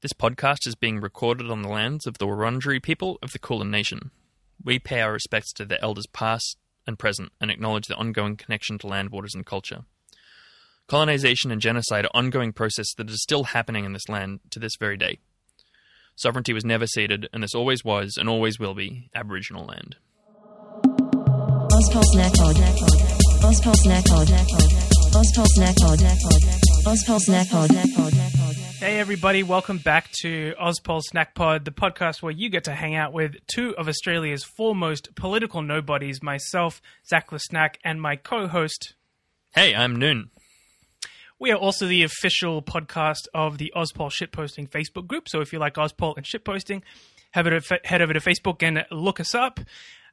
This podcast is being recorded on the lands of the Wurundjeri people of the Kulin Nation. We pay our respects to their elders past and present and acknowledge their ongoing connection to land, waters, and culture. Colonization and genocide are ongoing process that is still happening in this land to this very day. Sovereignty was never ceded, and this always was and always will be Aboriginal land. Hey everybody, welcome back to Ozpol Snack Pod, the podcast where you get to hang out with two of Australia's foremost political nobodies, myself, Zach Snack, and my co-host. Hey, I'm Noon. We are also the official podcast of the Ozpol Shitposting Facebook group, so if you like Ozpol and shitposting, have it head over to Facebook and look us up.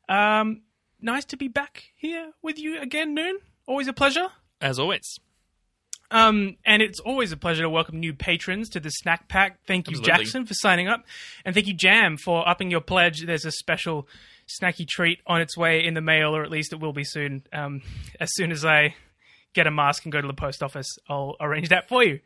Um, nice to be back here with you again, Noon. Always a pleasure. As always. Um, and it's always a pleasure to welcome new patrons to the Snack Pack. Thank you, Absolutely. Jackson, for signing up. And thank you, Jam, for upping your pledge. There's a special snacky treat on its way in the mail, or at least it will be soon. Um, as soon as I get a mask and go to the post office, I'll arrange that for you.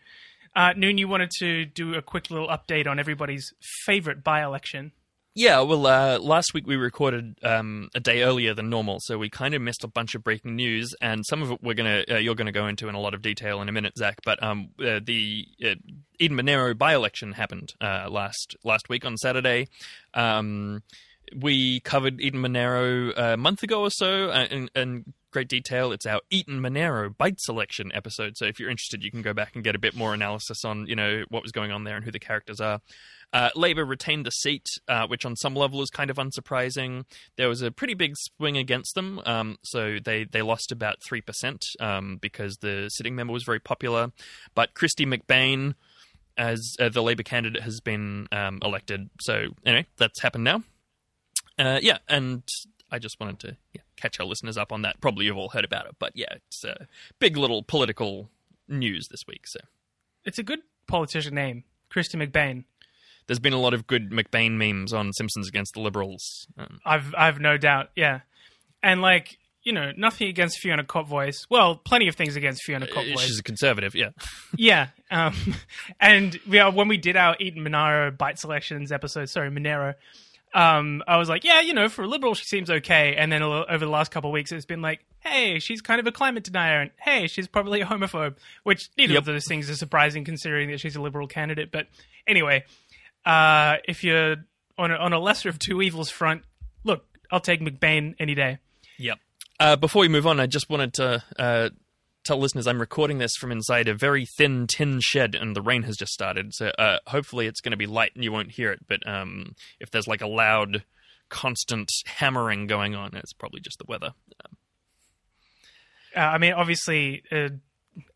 Uh, Noon, you wanted to do a quick little update on everybody's favorite by election. Yeah, well, uh, last week we recorded um, a day earlier than normal, so we kind of missed a bunch of breaking news, and some of it we're gonna uh, you're gonna go into in a lot of detail in a minute, Zach. But um, uh, the uh, Eden Monaro by-election happened uh, last last week on Saturday. Um, we covered Eden Monaro a month ago or so uh, in, in great detail. It's our Eden Monaro by-election episode. So if you're interested, you can go back and get a bit more analysis on you know what was going on there and who the characters are. Uh, Labor retained the seat, uh, which on some level is kind of unsurprising. There was a pretty big swing against them, um, so they, they lost about 3% um, because the sitting member was very popular. But Kristy McBain, as uh, the Labor candidate, has been um, elected. So, anyway, that's happened now. Uh, yeah, and I just wanted to yeah, catch our listeners up on that. Probably you've all heard about it, but yeah, it's a big little political news this week. So It's a good politician name, Kristy McBain. There's been a lot of good McBain memes on Simpsons against the Liberals. Um, I've I've no doubt, yeah. And like you know, nothing against Fiona Kotvojs. Well, plenty of things against Fiona Kotvojs. she's a conservative, yeah. yeah. Um, and we are, when we did our Eden Monaro by-elections episode, sorry, Monero, um, I was like, yeah, you know, for a liberal, she seems okay. And then a little- over the last couple of weeks, it's been like, hey, she's kind of a climate denier, and hey, she's probably a homophobe. Which neither Yep. of those things are surprising considering that she's a liberal candidate. But anyway, uh, if you're on a, on a lesser of two evils front, look, I'll take McBain any day. Yep. Uh, before we move on, I just wanted to uh, tell listeners I'm recording this from inside a very thin tin shed, and the rain has just started. So uh, hopefully it's going to be light and you won't hear it. But um, if there's like a loud, constant hammering going on, it's probably just the weather. Um, I mean, obviously, uh,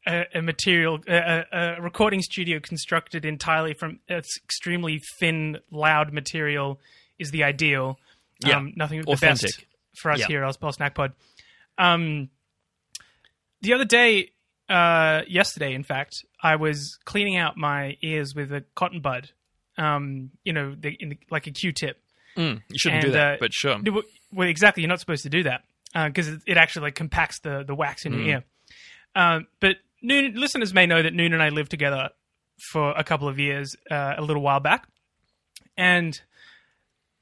a, a material, a, a recording studio constructed entirely from it's extremely thin, loud material is the ideal. Yeah, um, nothing but the best authentic. for us Yeah. here at Ozpol Snack Pod. Um, the other day, uh, yesterday, in fact, I was cleaning out my ears with a cotton bud. Um, you know, the, in the, like a Q-tip. mm, you shouldn't do that, uh, but sure. Well- exactly. You're not supposed to do that because it, it actually like compacts the the wax in your ear. Um, but Noon listeners may know that Noon and I lived together for a couple of years, uh, a little while back, and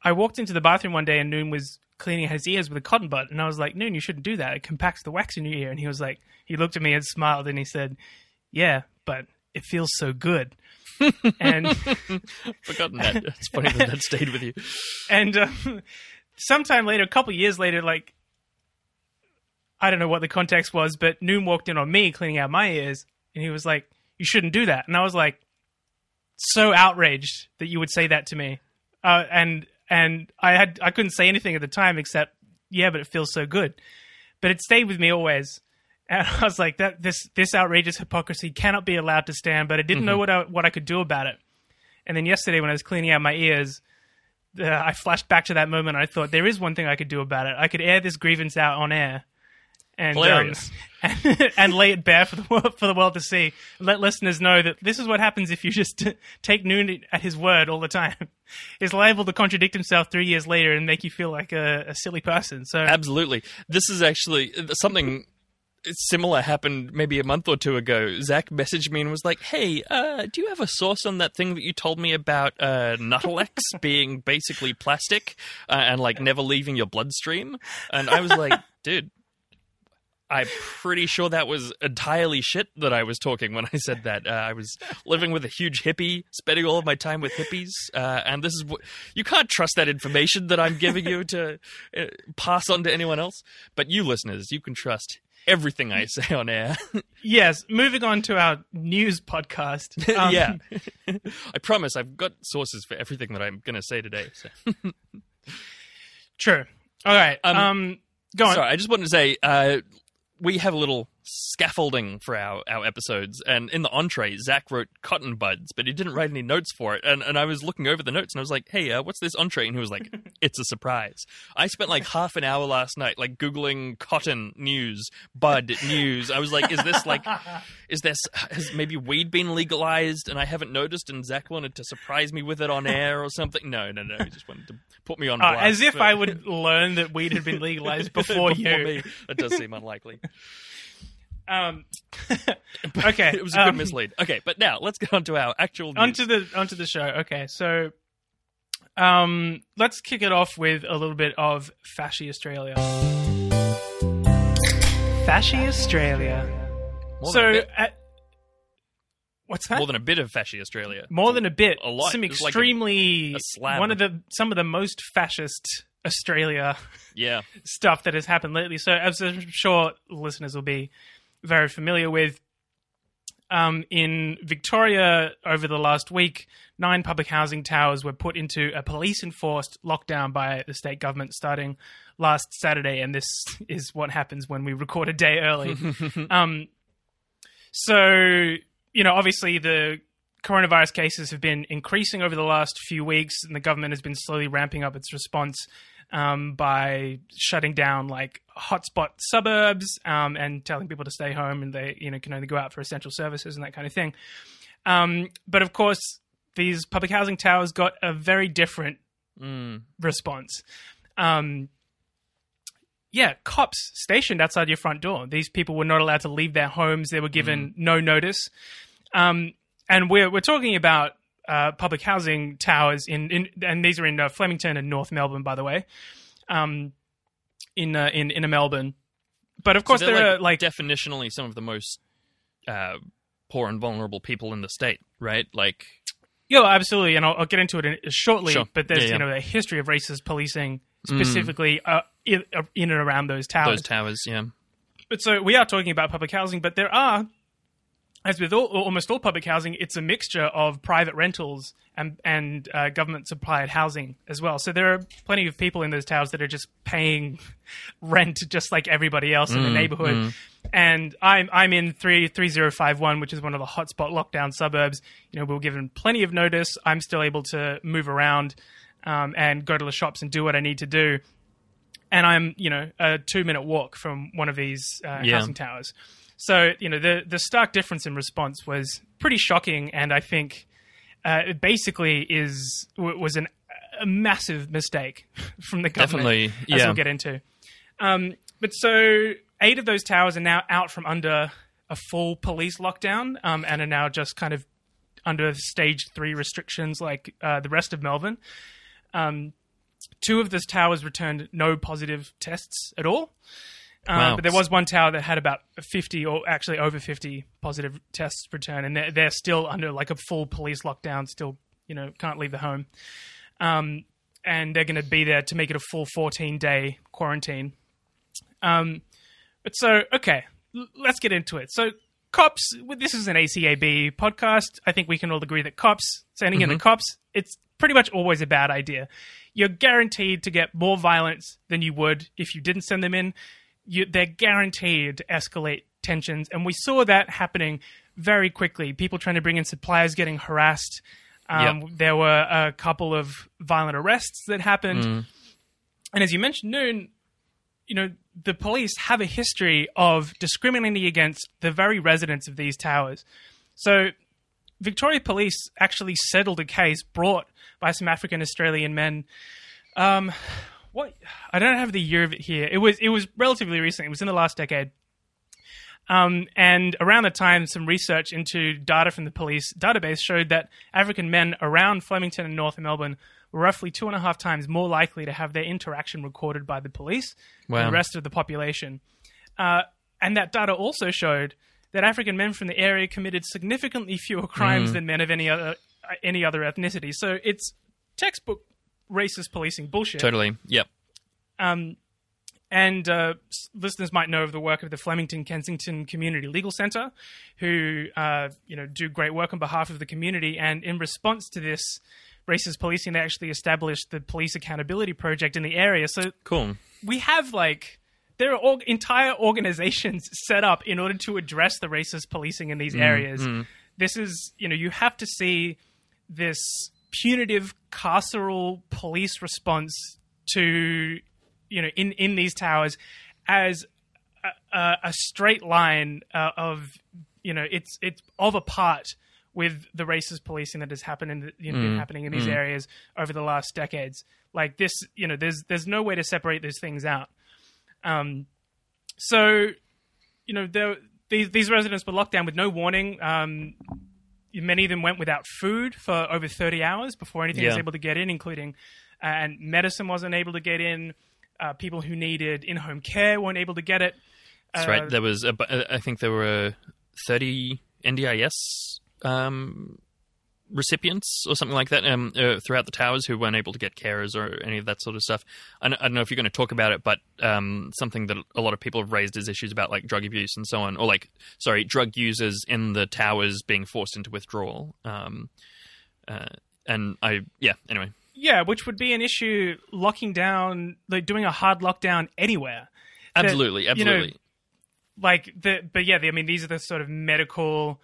I walked into the bathroom one day and Noon was cleaning his ears with a cotton bud, and I was like, Noon, you shouldn't do that. It compacts the wax in your ear. And he was like, he looked at me and smiled, and he said, Yeah, but it feels so good. and Forgotten that. It's funny that that stayed with you. and um, sometime later, a couple years later, like I don't know what the context was, but Noon walked in on me cleaning out my ears, and he was like, "You shouldn't do that." And I was like, so outraged that you would say that to me, uh, and and I had I couldn't say anything at the time except, "Yeah, but it feels so good." But it stayed with me always. And I was like, "That this this outrageous hypocrisy cannot be allowed to stand." But I didn't know what I, what I could do about it. And then yesterday, when I was cleaning out my ears, uh, I flashed back to that moment. And I thought there is one thing I could do about it. I could air this grievance out on air, and um, and, and lay it bare for the world for the world to see. Let listeners know that this is what happens if you just take Noon at his word all the time. He's liable to contradict himself three years later and make you feel like a, a silly person. So Absolutely. This is actually something similar happened maybe a month or two ago. Zach messaged me and was like, "Hey, uh, do you have a source on that thing that you told me about uh, Nuttelex being basically plastic uh, and like never leaving your bloodstream?" And I was like, "Dude." I'm pretty sure that was entirely shit that I was talking when I said that. Uh, I was living with a huge hippie, spending all of my time with hippies, uh, and this is what you can't trust that information that I'm giving you to uh, pass on to anyone else. But you listeners, you can trust everything I say on air. Yes, moving on to our news podcast. Um, yeah, I promise I've got sources for everything that I'm going to say today. So. True. All right. Um, Um, go on. Sorry, I just wanted to say uh, we have a little scaffolding for our, our episodes, and in the entree, Zach wrote cotton buds, but he didn't write any notes for it. And and I was looking over the notes, and I was like, "Hey, uh, what's this entree?" And he was like, "It's a surprise." I spent like half an hour last night, like googling cotton news, bud news. I was like, "Is this like, is this has maybe weed been legalized?" And I haven't noticed, and Zach wanted to surprise me with it on air or something. No, no, no, he just wanted to put me on Uh, as if for- I would learn that weed had been legalized before, you. me. That does seem unlikely. Um, okay. It was a good um, mislead. Okay, but now let's get on to our actual news. onto the onto the show. Okay, so um, let's kick it off with a little bit of Fashy Australia. Fashy Australia. more, so, than a bit, uh, what's that? more than a bit of fashy Australia. More than a bit. a lot. Some It's like a- extremely a slab. one of the some of the most fascist Australia Yeah, stuff that has happened lately. So, as I'm sure listeners will be very familiar with, um, in Victoria over the last week, nine public housing towers were put into a police enforced lockdown by the state government starting last Saturday. And this is what happens when we record a day early. um, so, you know, obviously the coronavirus cases have been increasing over the last few weeks, and the government has been slowly ramping up its response um, by shutting down like hotspot suburbs um, and telling people to stay home and they you know can only go out for essential services and that kind of thing. Um, but of course, these public housing towers got a very different Mm. response. Um, yeah, cops stationed outside your front door. These people were not allowed to leave their homes. They were given no notice. Um, and we're we're talking about uh, public housing towers in, in and these are in uh, Flemington and North Melbourne, by the way. Um, in uh, in in Melbourne, but of course So there like, are like definitionally some of the most uh, poor and vulnerable people in the state, right? Like, Yeah, absolutely, and I'll, I'll get into it in, shortly. Sure. But there's Yeah, yeah. you know a history of racist policing specifically uh, in, uh, in and around those towers. those towers, yeah. But so we are talking about public housing, but there are, as with all, almost all public housing, it's a mixture of private rentals and and uh, government supplied housing as well. So there are plenty of people in those towers that are just paying rent just like everybody else in the neighborhood. And I'm I'm in three three zero five one, which is one of the hotspot lockdown suburbs. You know, we were given plenty of notice. I'm still able to move around um, and go to the shops and do what I need to do and I'm you know a two minute walk from one of these uh, Yeah. housing towers. So you know the the stark difference in response was pretty shocking, and I think uh, it basically is was an, a massive mistake from the government. Definitely, as yeah. we'll get into. Um, but so eight of those towers are now out from under a full police lockdown, um, and are now just kind of under stage three restrictions, like uh, the rest of Melbourne. Um, two of those towers returned no positive tests at all. Uh, Wow. But there was one tower that had about 50 or actually over 50 positive tests return, and they're, they're still under like a full police lockdown, still, you know, can't leave the home. Um, and they're going to be there to make it a full 14 day quarantine. Um, but so, okay, l- let's get into it. So, cops, well, this is an ACAB podcast. I think we can all agree that cops, sending in the cops, it's pretty much always a bad idea. You're guaranteed to get more violence than you would if you didn't send them in. You, they're guaranteed to escalate tensions. And we saw that happening very quickly. People trying to bring in suppliers getting harassed. Um, Yep. There were a couple of violent arrests that happened. And as you mentioned, Noon, you know, the police have a history of discriminating against the very residents of these towers. So, Victoria Police actually settled a case brought by some African Australian men. Um, what I don't have the year of it here. It was it was relatively recent. It was in the last decade. Um, and around the time, some research into data from the police database showed that African men around Flemington and North Melbourne were roughly two and a half times more likely to have their interaction recorded by the police than the rest of the population. Uh, and that data also showed that African men from the area committed significantly fewer crimes Mm. than men of any other any other ethnicity. So it's textbook racist policing bullshit. Totally. Yep. Um, and uh, listeners might know of the work of the Flemington Kensington Community Legal Centre, who uh, you know do great work on behalf of the community. And in response to this racist policing, they actually established the Police Accountability Project in the area. So Cool. we have like there are org- entire organizations set up in order to address the racist policing in these areas. This is, you know, you have to see this punitive carceral police response to, you know, in in these towers as a, a, a straight line uh, of, you know, it's it's of a part with the racist policing that has happened in the, you know, been happening in these areas over the last decades. Like this, you know, there's there's no way to separate those things out. Um, so, you know, there, these these residents were locked down with no warning. Um, many of them went without food for over 30 hours before anything was able to get in, including uh, and medicine wasn't able to get in. Uh, people who needed in-home care weren't able to get it. That's Uh, right. There was, a, uh, I think there were 30 NDIS um, recipients or something like that um, uh, throughout the towers who weren't able to get carers or any of that sort of stuff. I don't, I don't know if you're going to talk about it, but um, something that a lot of people have raised is issues about like drug abuse and so on, or like, sorry, drug users in the towers being forced into withdrawal. Um, uh, and I, yeah, anyway. Yeah, which would be an issue locking down, like doing a hard lockdown anywhere. That, Absolutely, you know, absolutely. like the but yeah, the, I mean these are the sort of medical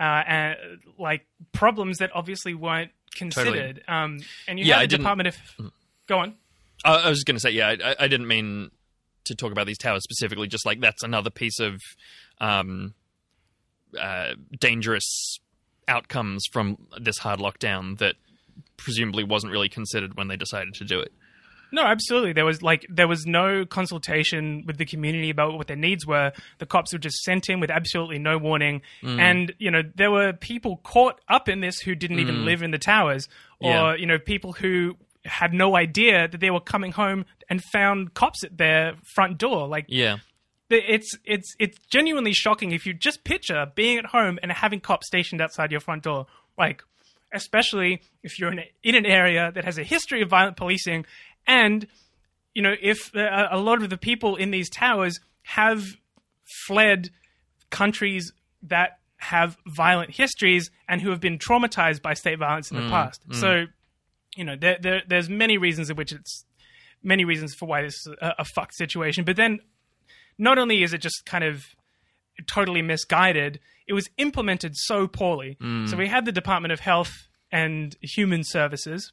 uh, and like problems that obviously weren't considered. Um, and you Yeah, have I the didn't- Department of go on. I, I was going to say, yeah, I, I didn't mean to talk about these towers specifically. Just like that's another piece of um, uh, dangerous outcomes from this hard lockdown that presumably wasn't really considered when they decided to do it. No, absolutely. There was like there was no consultation with the community about what their needs were. The cops were just sent in with absolutely no warning, Mm. and you know there were people caught up in this who didn't even live in the towers, or Mm. Yeah. you know people who had no idea that they were coming home and found cops at their front door. Like Yeah, it's it's it's genuinely shocking if you just picture being at home and having cops stationed outside your front door like especially if you're in, a, in an area that has a history of violent policing and you know if uh, a lot of the people in these towers have fled countries that have violent histories and who have been traumatized by state violence in the mm, past. Mm. so you know there, there there's many reasons in which it's many reasons for why this is a, a fucked situation. But then not only is it just kind of totally misguided, it was implemented so poorly. Mm. So we had the Department of Health and Human Services,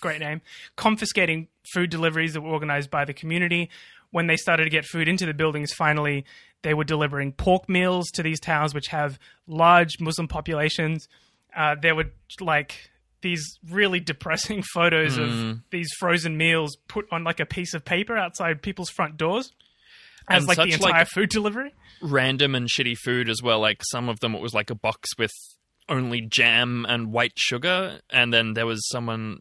great name, confiscating food deliveries that were organized by the community. When they started to get food into the buildings, finally, they were delivering pork meals to these towns, which have large Muslim populations. Uh, there were like these really depressing photos of these frozen meals put on like a piece of paper outside people's front doors as And like the such, like- entire food delivery. random and shitty food as well. Like some of them, it was like a box with only jam and white sugar, and then there was someone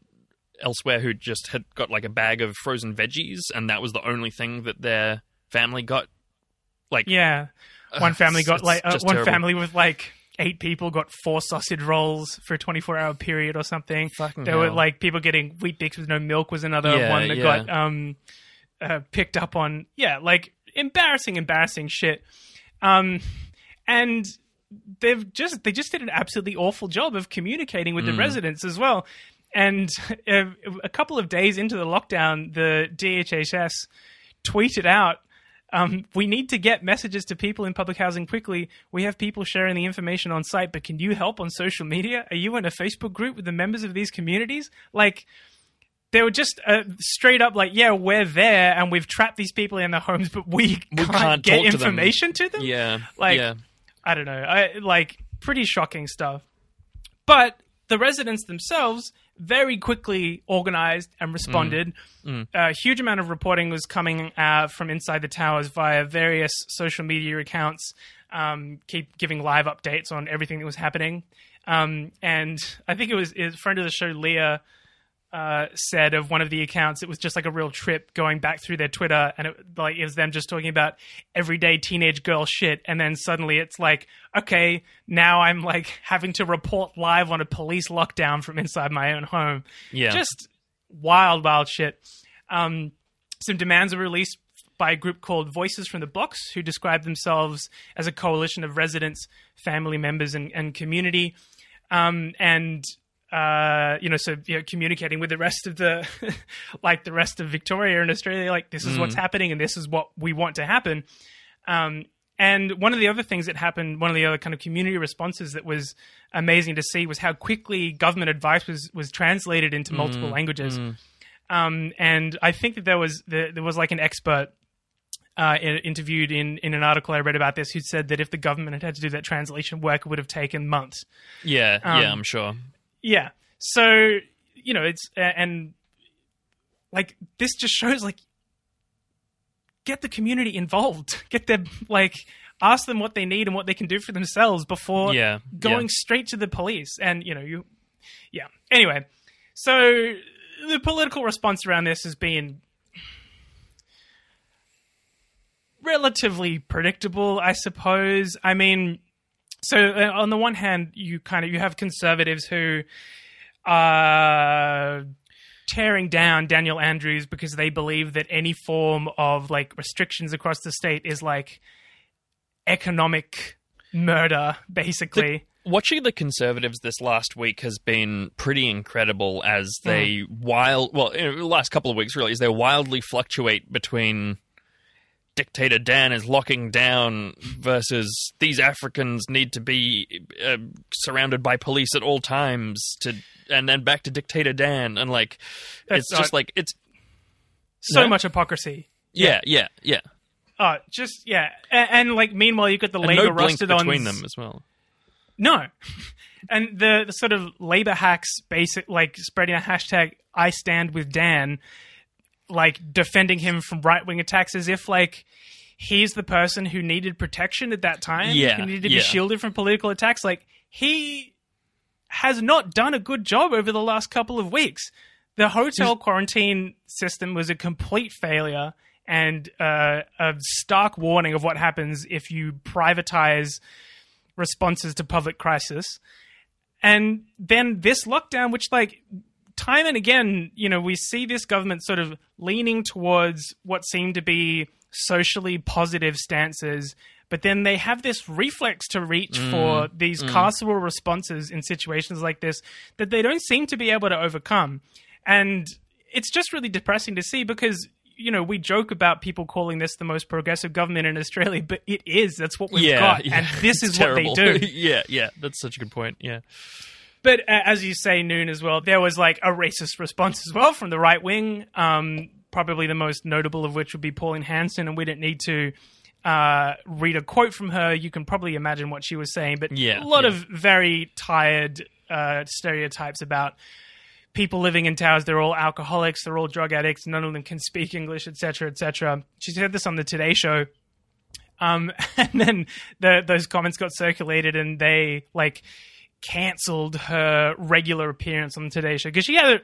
elsewhere who just had got like a bag of frozen veggies, and that was the only thing that their family got. Like, Yeah, one family it's- got like uh, one terrible. family with like eight people got four sausage rolls for a twenty four hour period or something. Fucking there were like people getting Weet-Bix with no milk was another Yeah, one that yeah. got um uh, picked up on. Yeah, like embarrassing, embarrassing shit. Um, and they've just they just did an absolutely awful job of communicating with the Mm. residents as well. And a couple of days into the lockdown, the DHHS tweeted out um, we need to get messages to people in public housing quickly. We have people sharing the information on site, but can you help on social media? Are you in a Facebook group with the members of these communities? Like, they were just uh, straight up like, yeah, we're there and we've trapped these people in their homes, but we, can't, can't get to them." information to them. yeah, Like, yeah, I don't know. I like pretty shocking stuff. But the residents themselves very quickly organized and responded. A huge amount of reporting was coming uh, from inside the towers via various social media accounts, um, keep giving live updates on everything that was happening. Um, and I think it was, it was a friend of the show, Leah, uh, said of one of the accounts, it was just like a real trip going back through their Twitter, and it like it was them just talking about everyday teenage girl shit, and then suddenly it's like, okay, now I'm like having to report live on a police lockdown from inside my own home. Yeah. just wild, wild shit. Um, some demands were released by a group called Voices from the Blocks, who describe themselves as a coalition of residents, family members, and, and community. Um, and uh, you know, so you know, communicating with the rest of the, like the rest of Victoria and Australia, like this is what's happening and this is what we want to happen. Um, and one of the other things that happened, one of the other kind of community responses that was amazing to see was how quickly government advice was was translated into multiple languages. Um, and I think that there was there, there was like an expert uh, interviewed in in an article I read about this who said that if the government had had to do that translation work, it would have taken months. Yeah, Um, yeah, I'm sure. Yeah. So, you know, it's and like this just shows like get the community involved. Get them like ask them what they need and what they can do for themselves before Yeah, going yeah. straight to the police. And, you know, you yeah. Anyway, so the political response around this has been relatively predictable, I suppose. I mean, so uh, on the one hand, you kind of you have conservatives who are tearing down Daniel Andrews because they believe that any form of like restrictions across the state is like economic murder, basically. Watching the Conservatives this last week has been pretty incredible as Hmm. they wild well in the last couple of weeks really as they wildly fluctuate between dictator Dan is locking down versus these Africans need to be uh, surrounded by police at all times to and then back to dictator Dan and like That's it's just like it's so No? much hypocrisy. yeah yeah yeah Oh, just yeah, and, and like meanwhile you got the and labor no rusted on between them as well No. And the, the sort of labor hacks basic like spreading a hashtag I stand with Dan, like defending him from right wing attacks as if like he's the person who needed protection at that time. Yeah, Who needed to yeah. be shielded from political attacks. Like he has not done a good job over the last couple of weeks. The hotel quarantine system was a complete failure and uh, a stark warning of what happens if you privatize responses to public crisis. And then this lockdown, which like time and again, you know, we see this government sort of leaning towards what seem to be socially positive stances, but then they have this reflex to reach mm, for these mm. carceral responses in situations like this that they don't seem to be able to overcome. And it's just really depressing to see because you know we joke about people calling this the most progressive government in Australia, but it is. That's what we've yeah, got, yeah. and this It's is terrible. what they do. yeah yeah that's such a good point yeah But uh, as you say, Noon as well, there was like a racist response as well from the right wing. Um, probably the most notable of which would be Pauline Hanson, and we don't need to uh, read a quote from her. You can probably imagine what she was saying, but Yeah, a lot yeah. of very tired uh, stereotypes about people living in towers. They're all alcoholics, they're all drug addicts, none of them can speak English, etc., etc. She said this on the Today Show. Um, and then the, those comments got circulated, and they like canceled her regular appearance on the Today Show because she had a,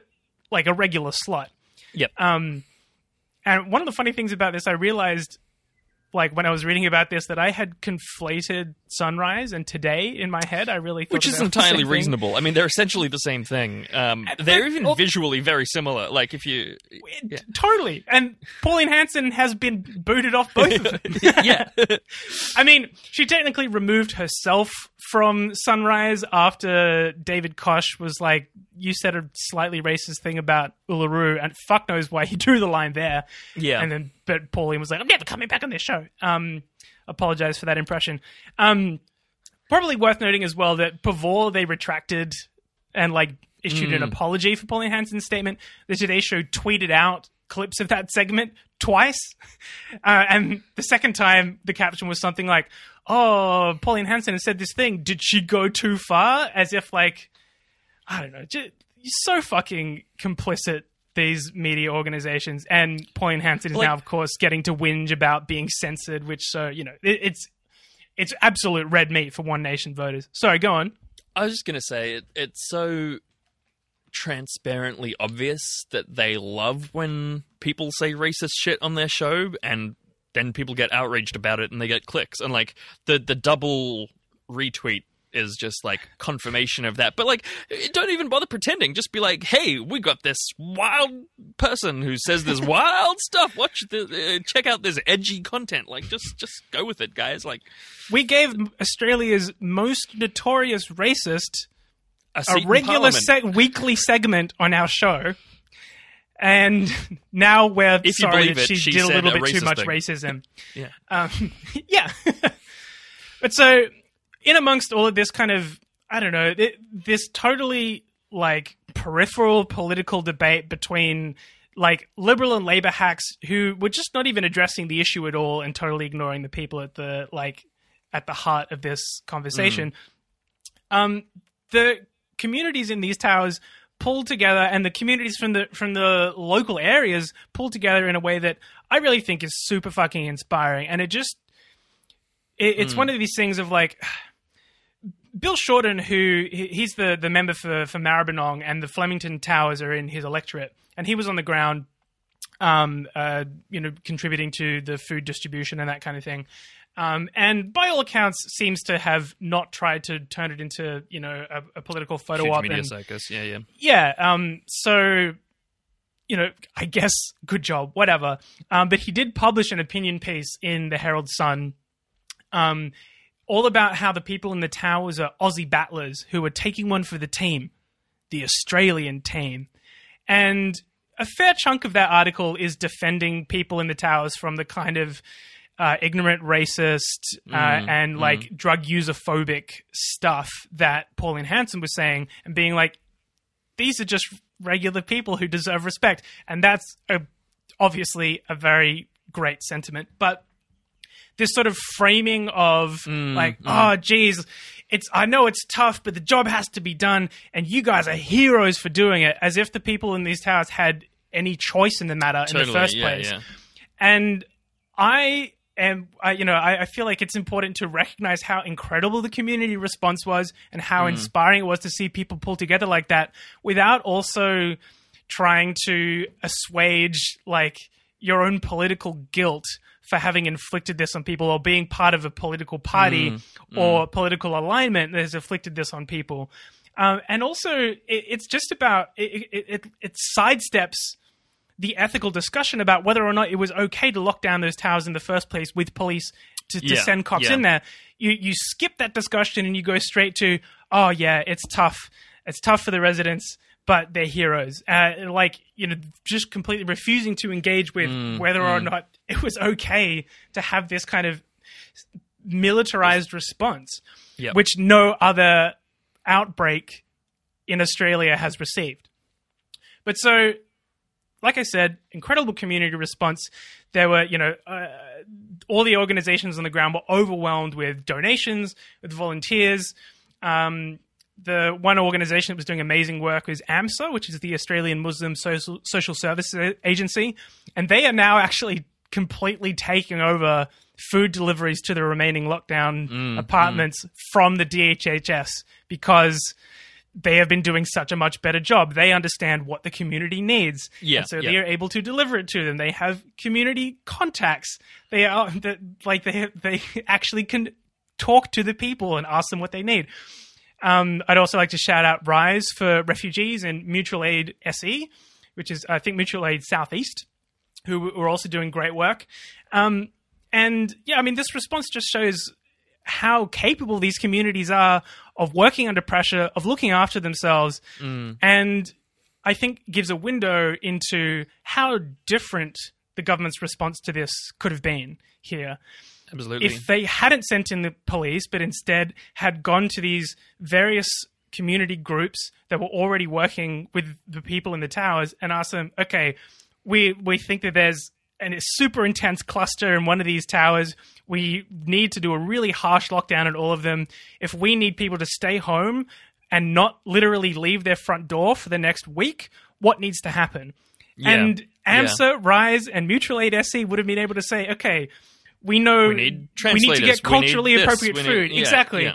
like a regular slot. yep Um, and one of the funny things about this, I realized, like when I was reading about this, that I had conflated Sunrise and Today in my head. I really thought which is they were the entirely same thing. reasonable. I mean, they're essentially the same thing. Um, they're but- even well- visually very similar. Like if you, It- Totally. And Pauline Hanson has been booted off both of them. yeah, I mean, she technically removed herself from Sunrise after David Koch was like, you said a slightly racist thing about Uluru, and fuck knows why he drew the line there. yeah, And then, but Pauline was like, I'm never coming back on this show. Um, apologize for that impression. Um, probably worth noting as well that before they retracted and like issued an apology for Pauline Hanson's statement, the Today Show tweeted out clips of that segment twice. Uh, and the second time, the caption was something like, "Oh, Pauline Hanson has said this thing. Did she go too far?" As if like. I don't know, just, so fucking complicit. These media organizations and Pauline Hanson is Like- now, of course, getting to whinge about being censored, which so you know it, it's it's absolute red meat for One Nation voters. Sorry, go on. I was just gonna say it, it's so transparently obvious that they love when people say racist shit on their show, and then people get outraged about it and they get clicks, and like the the double retweet is just like confirmation of that. But like, don't even bother pretending. Just be like, "Hey, we got this wild person who says this wild stuff. Watch the uh, check out this edgy content. Like, just just go with it, guys. Like, We gave Australia's most notorious racist a, a regular seg- weekly segment on our show, and now we're If sorry that it, she, she did a little bit too much thing. racism. Yeah. Um, yeah. but so, in amongst all of this kind of, I don't know, this totally like peripheral political debate between like liberal and labor hacks who were just not even addressing the issue at all and totally ignoring the people at the like at the heart of this conversation. Um, the communities in these towers pulled together and the communities from the from the local areas pulled together in a way that I really think is super fucking inspiring. And it just it, it's one of these things of like Bill Shorten, who he's the, the member for, for Maribyrnong, and the Flemington Towers are in his electorate, and he was on the ground, um, uh, you know, contributing to the food distribution and that kind of thing. Um, and by all accounts, seems to have not tried to turn it into, you know, a, a political photo Huge op. media and- circus. Yeah, yeah. yeah. Um. So, you know, I guess good job, whatever. Um. But he did publish an opinion piece in the Herald Sun, um, all about how the people in the towers are Aussie battlers who are taking one for the team, the Australian team, and a fair chunk of that article is defending people in the towers from the kind of uh, ignorant, racist, uh, and like drug user phobic stuff that Pauline Hanson was saying, and being like, these are just regular people who deserve respect, and that's a, obviously a very great sentiment. But this sort of framing of like, oh, geez, it's I know it's tough, but the job has to be done, and you guys are heroes for doing it, as if the people in these towers had any choice in the matter in the first yeah, place. yeah. And I am, I, you know, I, I feel like it's important to recognize how incredible the community response was and how mm-hmm. inspiring it was to see people pull together like that without also trying to assuage like your own political guilt for having inflicted this on people or being part of a political party mm-hmm. Mm-hmm. or political alignment that has inflicted this on people. Um, and also, it, it's just about it, it, it, it sidesteps the ethical discussion about whether or not it was okay to lock down those towers in the first place with police to, to Yeah, send cops yeah. in there. You you skip that discussion and you go straight to, oh yeah, it's tough. It's tough for the residents, but they're heroes. Uh, like you know, just completely refusing to engage with Mm, whether or not it was okay to have this kind of militarized response, Yep. which no other outbreak in Australia has received. But so, like I said, incredible community response. There were, you know, uh, all the organizations on the ground were overwhelmed with donations, with volunteers. Um, the one organization that was doing amazing work was AMSA, which is the Australian Muslim Social, Social Services Agency. And they are now actually completely taking over food deliveries to the remaining lockdown apartments from the DHHS because they have been doing such a much better job. They understand what the community needs. Yeah, And so yeah. they are able to deliver it to them. They have community contacts. They are that like they they actually can talk to the people and ask them what they need. Um, I'd also like to shout out Rise for refugees and Mutual Aid SE, which is I think Mutual Aid Southeast, who were also doing great work. Um, and yeah, I mean, this response just shows how capable these communities are of working under pressure, of looking after themselves, mm. and I think gives a window into how different the government's response to this could have been here Absolutely. if they hadn't sent in the police, but instead had gone to these various community groups that were already working with the people in the towers and asked them, okay, we we think that there's an, a super intense cluster in one of these towers. We need to do a really harsh lockdown at all of them. If we need people to stay home and not literally leave their front door for the next week, what needs to happen? Yeah. And AMSA, Rise, and Mutual Aid SE would have been able to say, okay, we know we need we need to get culturally appropriate need- food. yeah, exactly. yeah.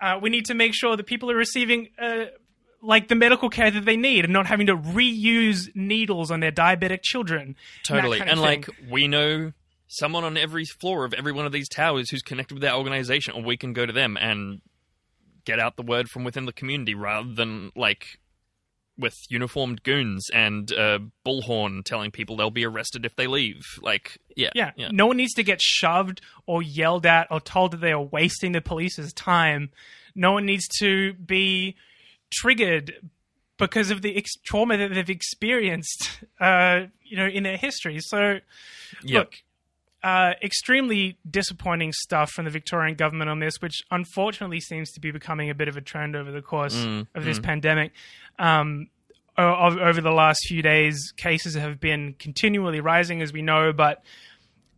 Uh, we need to make sure that people are receiving uh, like the medical care that they need and not having to reuse needles on their diabetic children. Totally. kind And, like, we know someone on every floor of every one of these towers who's connected with that organization, or we can go to them and get out the word from within the community rather than, like, with uniformed goons and uh, bullhorn telling people they'll be arrested if they leave. Like, yeah. Yeah, Yeah. no one needs to get shoved or yelled at or told that they are wasting the police's time. No one needs to be triggered because of the ex- trauma that they've experienced, uh, you know, in their history. So, Yeah. look, uh, extremely disappointing stuff from the Victorian government on this, which unfortunately seems to be becoming a bit of a trend over the course Mm, of this pandemic. Um, o- over the last few days, cases have been continually rising, as we know, but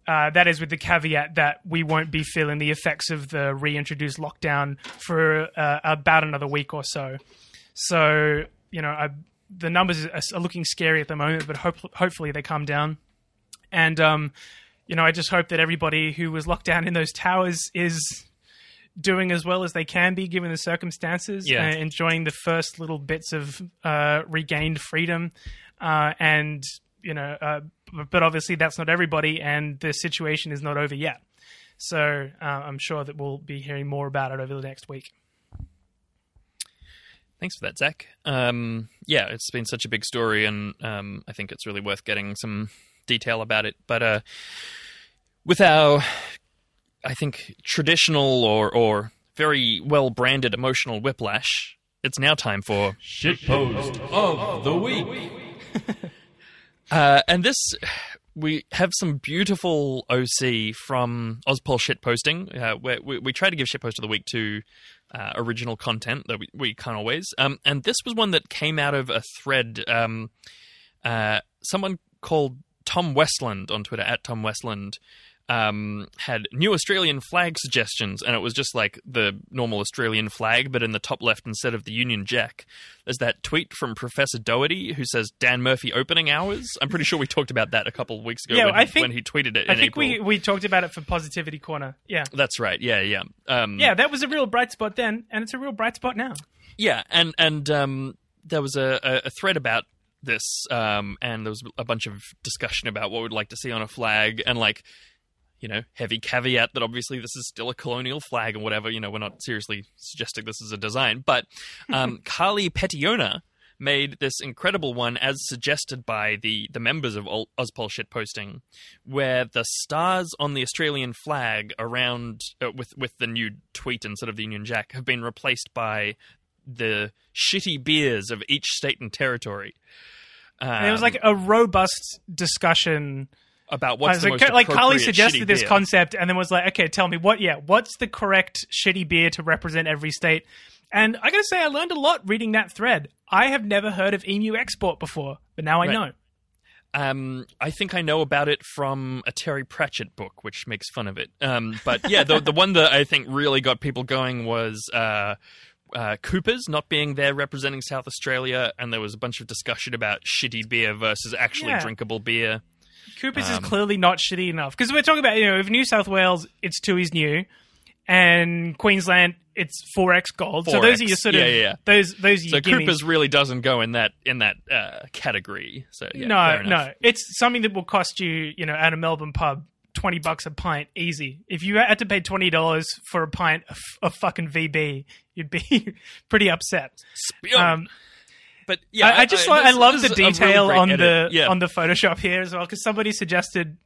uh, that is with the caveat that we won't be feeling the effects of the reintroduced lockdown for uh, about another week or so. So, you know, I, the numbers are, looking scary at the moment, but hope, hopefully they come down. And, um, you know, I just hope that everybody who was locked down in those towers is doing as well as they can be given the circumstances, Yeah. uh, enjoying the first little bits of uh, regained freedom. Uh, and, you know, uh, but obviously that's not everybody, and the situation is not over yet. So uh, I'm sure that we'll be hearing more about it over the next week. Thanks for that, Zach. Um, yeah, it's been such a big story, and um, I think it's really worth getting some detail about it. But uh, with our, I think, traditional or, or very well branded emotional whiplash, it's now time for. Shitpost of the week. Uh, and this, we have some beautiful OC from Ozpol shitposting. Uh, where we, we try to give shitpost of the week to uh, original content that we, we can't always. Um, and this was one that came out of a thread. Um, uh, someone called Tom Westland on Twitter at Tom Westland um, had new Australian flag suggestions, and it was just like the normal Australian flag, but in the top left instead of the Union Jack. There's that tweet from Professor Doherty who says Dan Murphy opening hours. I'm pretty sure we talked about that a couple of weeks ago Yeah, when, I think- when he tweeted it. I in think April. we, we talked about it for Positivity Corner. Yeah. That's right. Yeah, yeah. Um, Yeah, that was a real bright spot then, and it's a real bright spot now. Yeah, and and um, there was a, a, a thread about this, um, and there was a bunch of discussion about what we'd like to see on a flag, and like, you know, heavy caveat that obviously this is still a colonial flag and whatever. You know, we're not seriously suggesting this is a design, but um, Carly Petiona made this incredible one as suggested by the the members of Ol- Ozpol shitposting, where the stars on the Australian flag around uh, with with the new tweet instead of the Union Jack have been replaced by the shitty beers of each state and territory. Um, And it was like a robust discussion. About what's the like, most like Carly suggested this beer. concept, and then was like, okay, tell me what? Yeah, what's the correct shitty beer to represent every state? And I gotta say, I learned a lot reading that thread. I have never heard of Emu Export before, but now I Right. know. Um, I think I know about it from a Terry Pratchett book, which makes fun of it. Um, but yeah, the the one that I think really got people going was uh, uh, Cooper's not being there representing South Australia, and there was a bunch of discussion about shitty beer versus actually Yeah. drinkable beer. Cooper's Um, is clearly not shitty enough because we're talking about you know if New South Wales it's Tooheys New, and Queensland it's four x gold. So those are 4X. your sort Yeah, of yeah, yeah. those those are So gimmies. Cooper's really doesn't go in that in that uh, category. So yeah, no, no, it's something that will cost you you know at a Melbourne pub. Twenty bucks a pint, easy. If you had to pay twenty dollars for a pint of, of fucking VB, you'd be pretty upset. Um, but yeah, I, I just I, this- love the really detail on edit. the yeah. on the Photoshop here as well because somebody suggested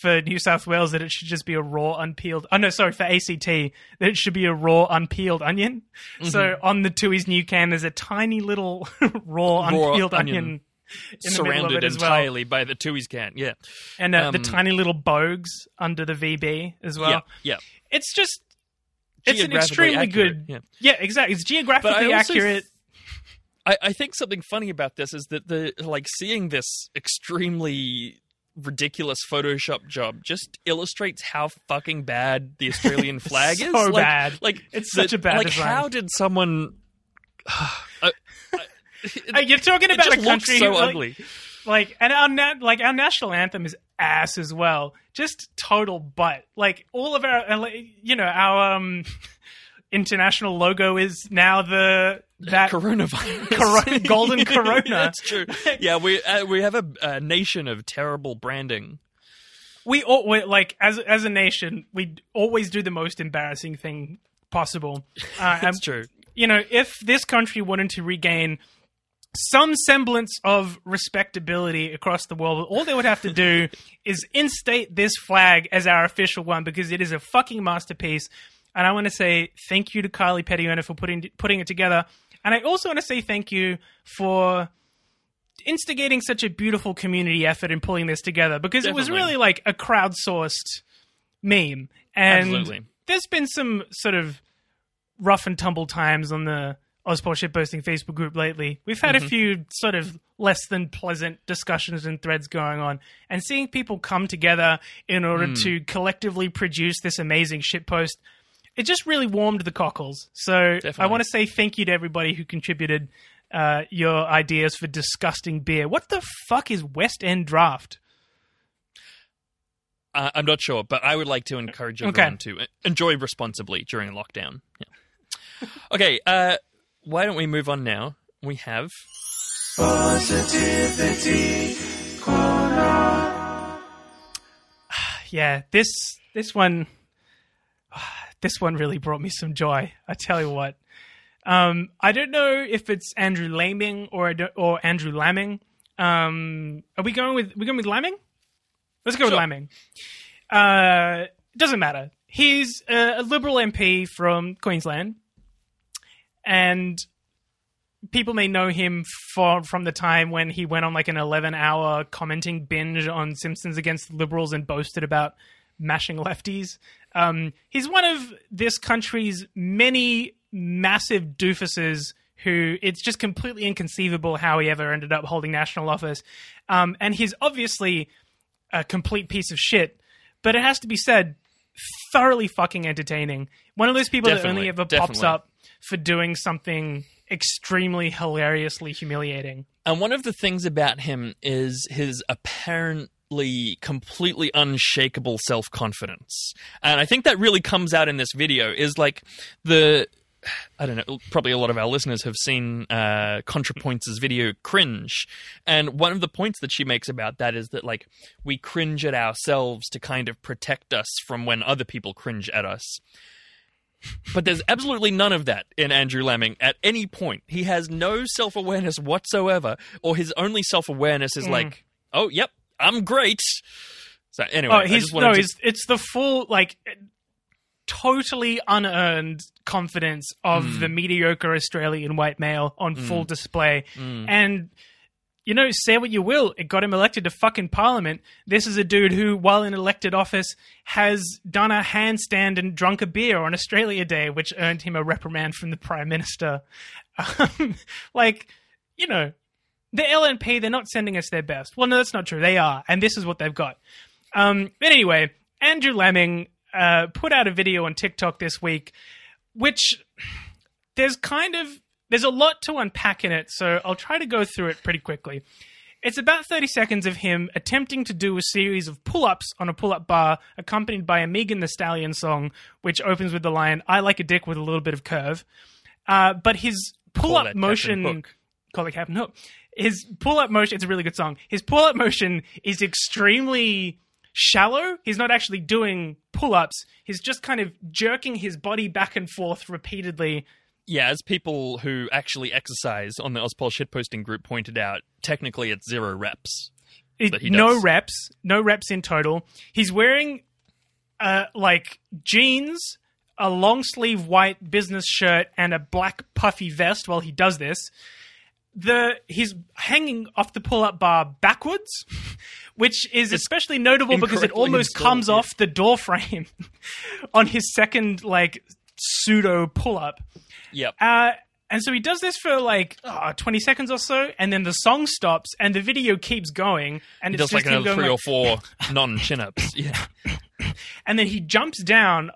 for New South Wales that it should just be a raw unpeeled. Oh no, sorry for ACT that it should be a raw unpeeled onion. Mm-hmm. So on the Tooheys New can, there's a tiny little raw, Raw unpeeled onion onion. In the of surrounded as well, entirely by the Tooheys can. Yeah, and uh, the um, tiny little bogues under the VB as well. yeah, yeah. It's just it's an extremely accurate, good. yeah. yeah. exactly. It's geographically I accurate. I, I think something funny about this is that the like seeing this extremely ridiculous Photoshop job just illustrates how fucking bad the Australian flag is. So Like- bad. Like It's the- such a bad Like design. how did someone? Uh, You're talking about a country so like, ugly. like and our na- like our national anthem is ass as well. Just total butt. Like all of our, uh, you know, our um international logo is now the that coronavirus, Coro- golden corona. That's true. Yeah, we uh, we have a, a nation of terrible branding. we all we, like as as a nation we always do the most embarrassing thing possible. Uh, That's true. You know, if this country wanted to regain some semblance of respectability across the world, all they would have to do is instate this flag as our official one because it is a fucking masterpiece. And I want to say thank you to Kylie Pettiona for putting putting it together. And I also want to say thank you for instigating such a beautiful community effort in pulling this together because it was really like a crowdsourced meme. And Absolutely. there's been some sort of rough and tumble times on the Ozpol shitposting Facebook group lately. We've had a mm-hmm. few sort of less than pleasant discussions and threads going on, and seeing people come together in order mm. to collectively produce this amazing shitpost, it just really warmed the cockles. So I want to say thank you to everybody who contributed uh, your ideas for disgusting beer. What the fuck is West End Draft? Uh, I'm not sure, but I would like to encourage Okay. everyone to enjoy responsibly during lockdown. Yeah. Okay, uh, why don't we move on now? We have positivity corner. yeah, this this one this one really brought me some joy. I tell you what. Um, I don't know if it's Andrew Laming or or Andrew Lamming. Um, are we going with we going with Lamming? Let's go with Sure. Lamming. Uh, doesn't matter. He's a, a Liberal MP from Queensland, and people may know him for, from the time when he went on like an 11 hour commenting binge on Simpsons against the Liberals and boasted about mashing lefties. Um, he's one of this country's many massive doofuses who it's just completely inconceivable how he ever ended up holding national office. Um, and he's obviously a complete piece of shit, but it has to be said, thoroughly fucking entertaining. One of those people that only Definitely, ever pops up for doing something extremely hilariously humiliating. And one of the things about him is his apparently completely unshakable self confidence. And I think that really comes out in this video is like the. I don't know. Probably a lot of our listeners have seen uh, ContraPoints' video "Cringe," and one of the points that she makes about that is that like we cringe at ourselves to kind of protect us from when other people cringe at us. But there's absolutely none of that in Andrew Lamming at any point. He has no self awareness whatsoever, or his only self awareness is like, oh, yep, I'm great. So anyway, Oh, he's no, to- he's, it's the full like totally unearned confidence of Hmm. the mediocre Australian white male on full display. Hmm. And you know, say what you will, it got him elected to fucking parliament. This is a dude who, while in elected office, has done a handstand and drunk a beer on Australia Day, which earned him a reprimand from the prime minister. Um, like, you know, the LNP, they're not sending us their best. Well, no, that's not true. They are, and this is what they've got. Um, but anyway, Andrew Lemming uh, put out a video on TikTok this week, which there's kind of there's a lot to unpack in it, so I'll try to go through it pretty quickly. It's about 30 seconds of him attempting to do a series of pull ups on a pull up bar, accompanied by a Megan Thee Stallion song, which opens with the line, I like a dick with a little bit of curve. Uh, but his pull up motion. Call it Captain Hook. His pull up motion, it's a really good song. His pull up motion is extremely shallow. He's not actually doing pull ups, he's just kind of jerking his body back and forth repeatedly yeah, as people who actually exercise on the Ozpol shitposting group pointed out, technically it's zero reps. It- no reps, no reps in total. He's wearing uh, like jeans, a long sleeve white business shirt, and a black puffy vest while he does this. The he's hanging off the pull up bar backwards, which is especially notable because it almost installed, comes yeah. off the door frame on his second like pseudo pull up. Yep. Uh, and so he does this for like oh, 20 seconds or so, and then the song stops and the video keeps going. And He it's does like just him another three like- or four non chin ups. Yeah. and then he jumps down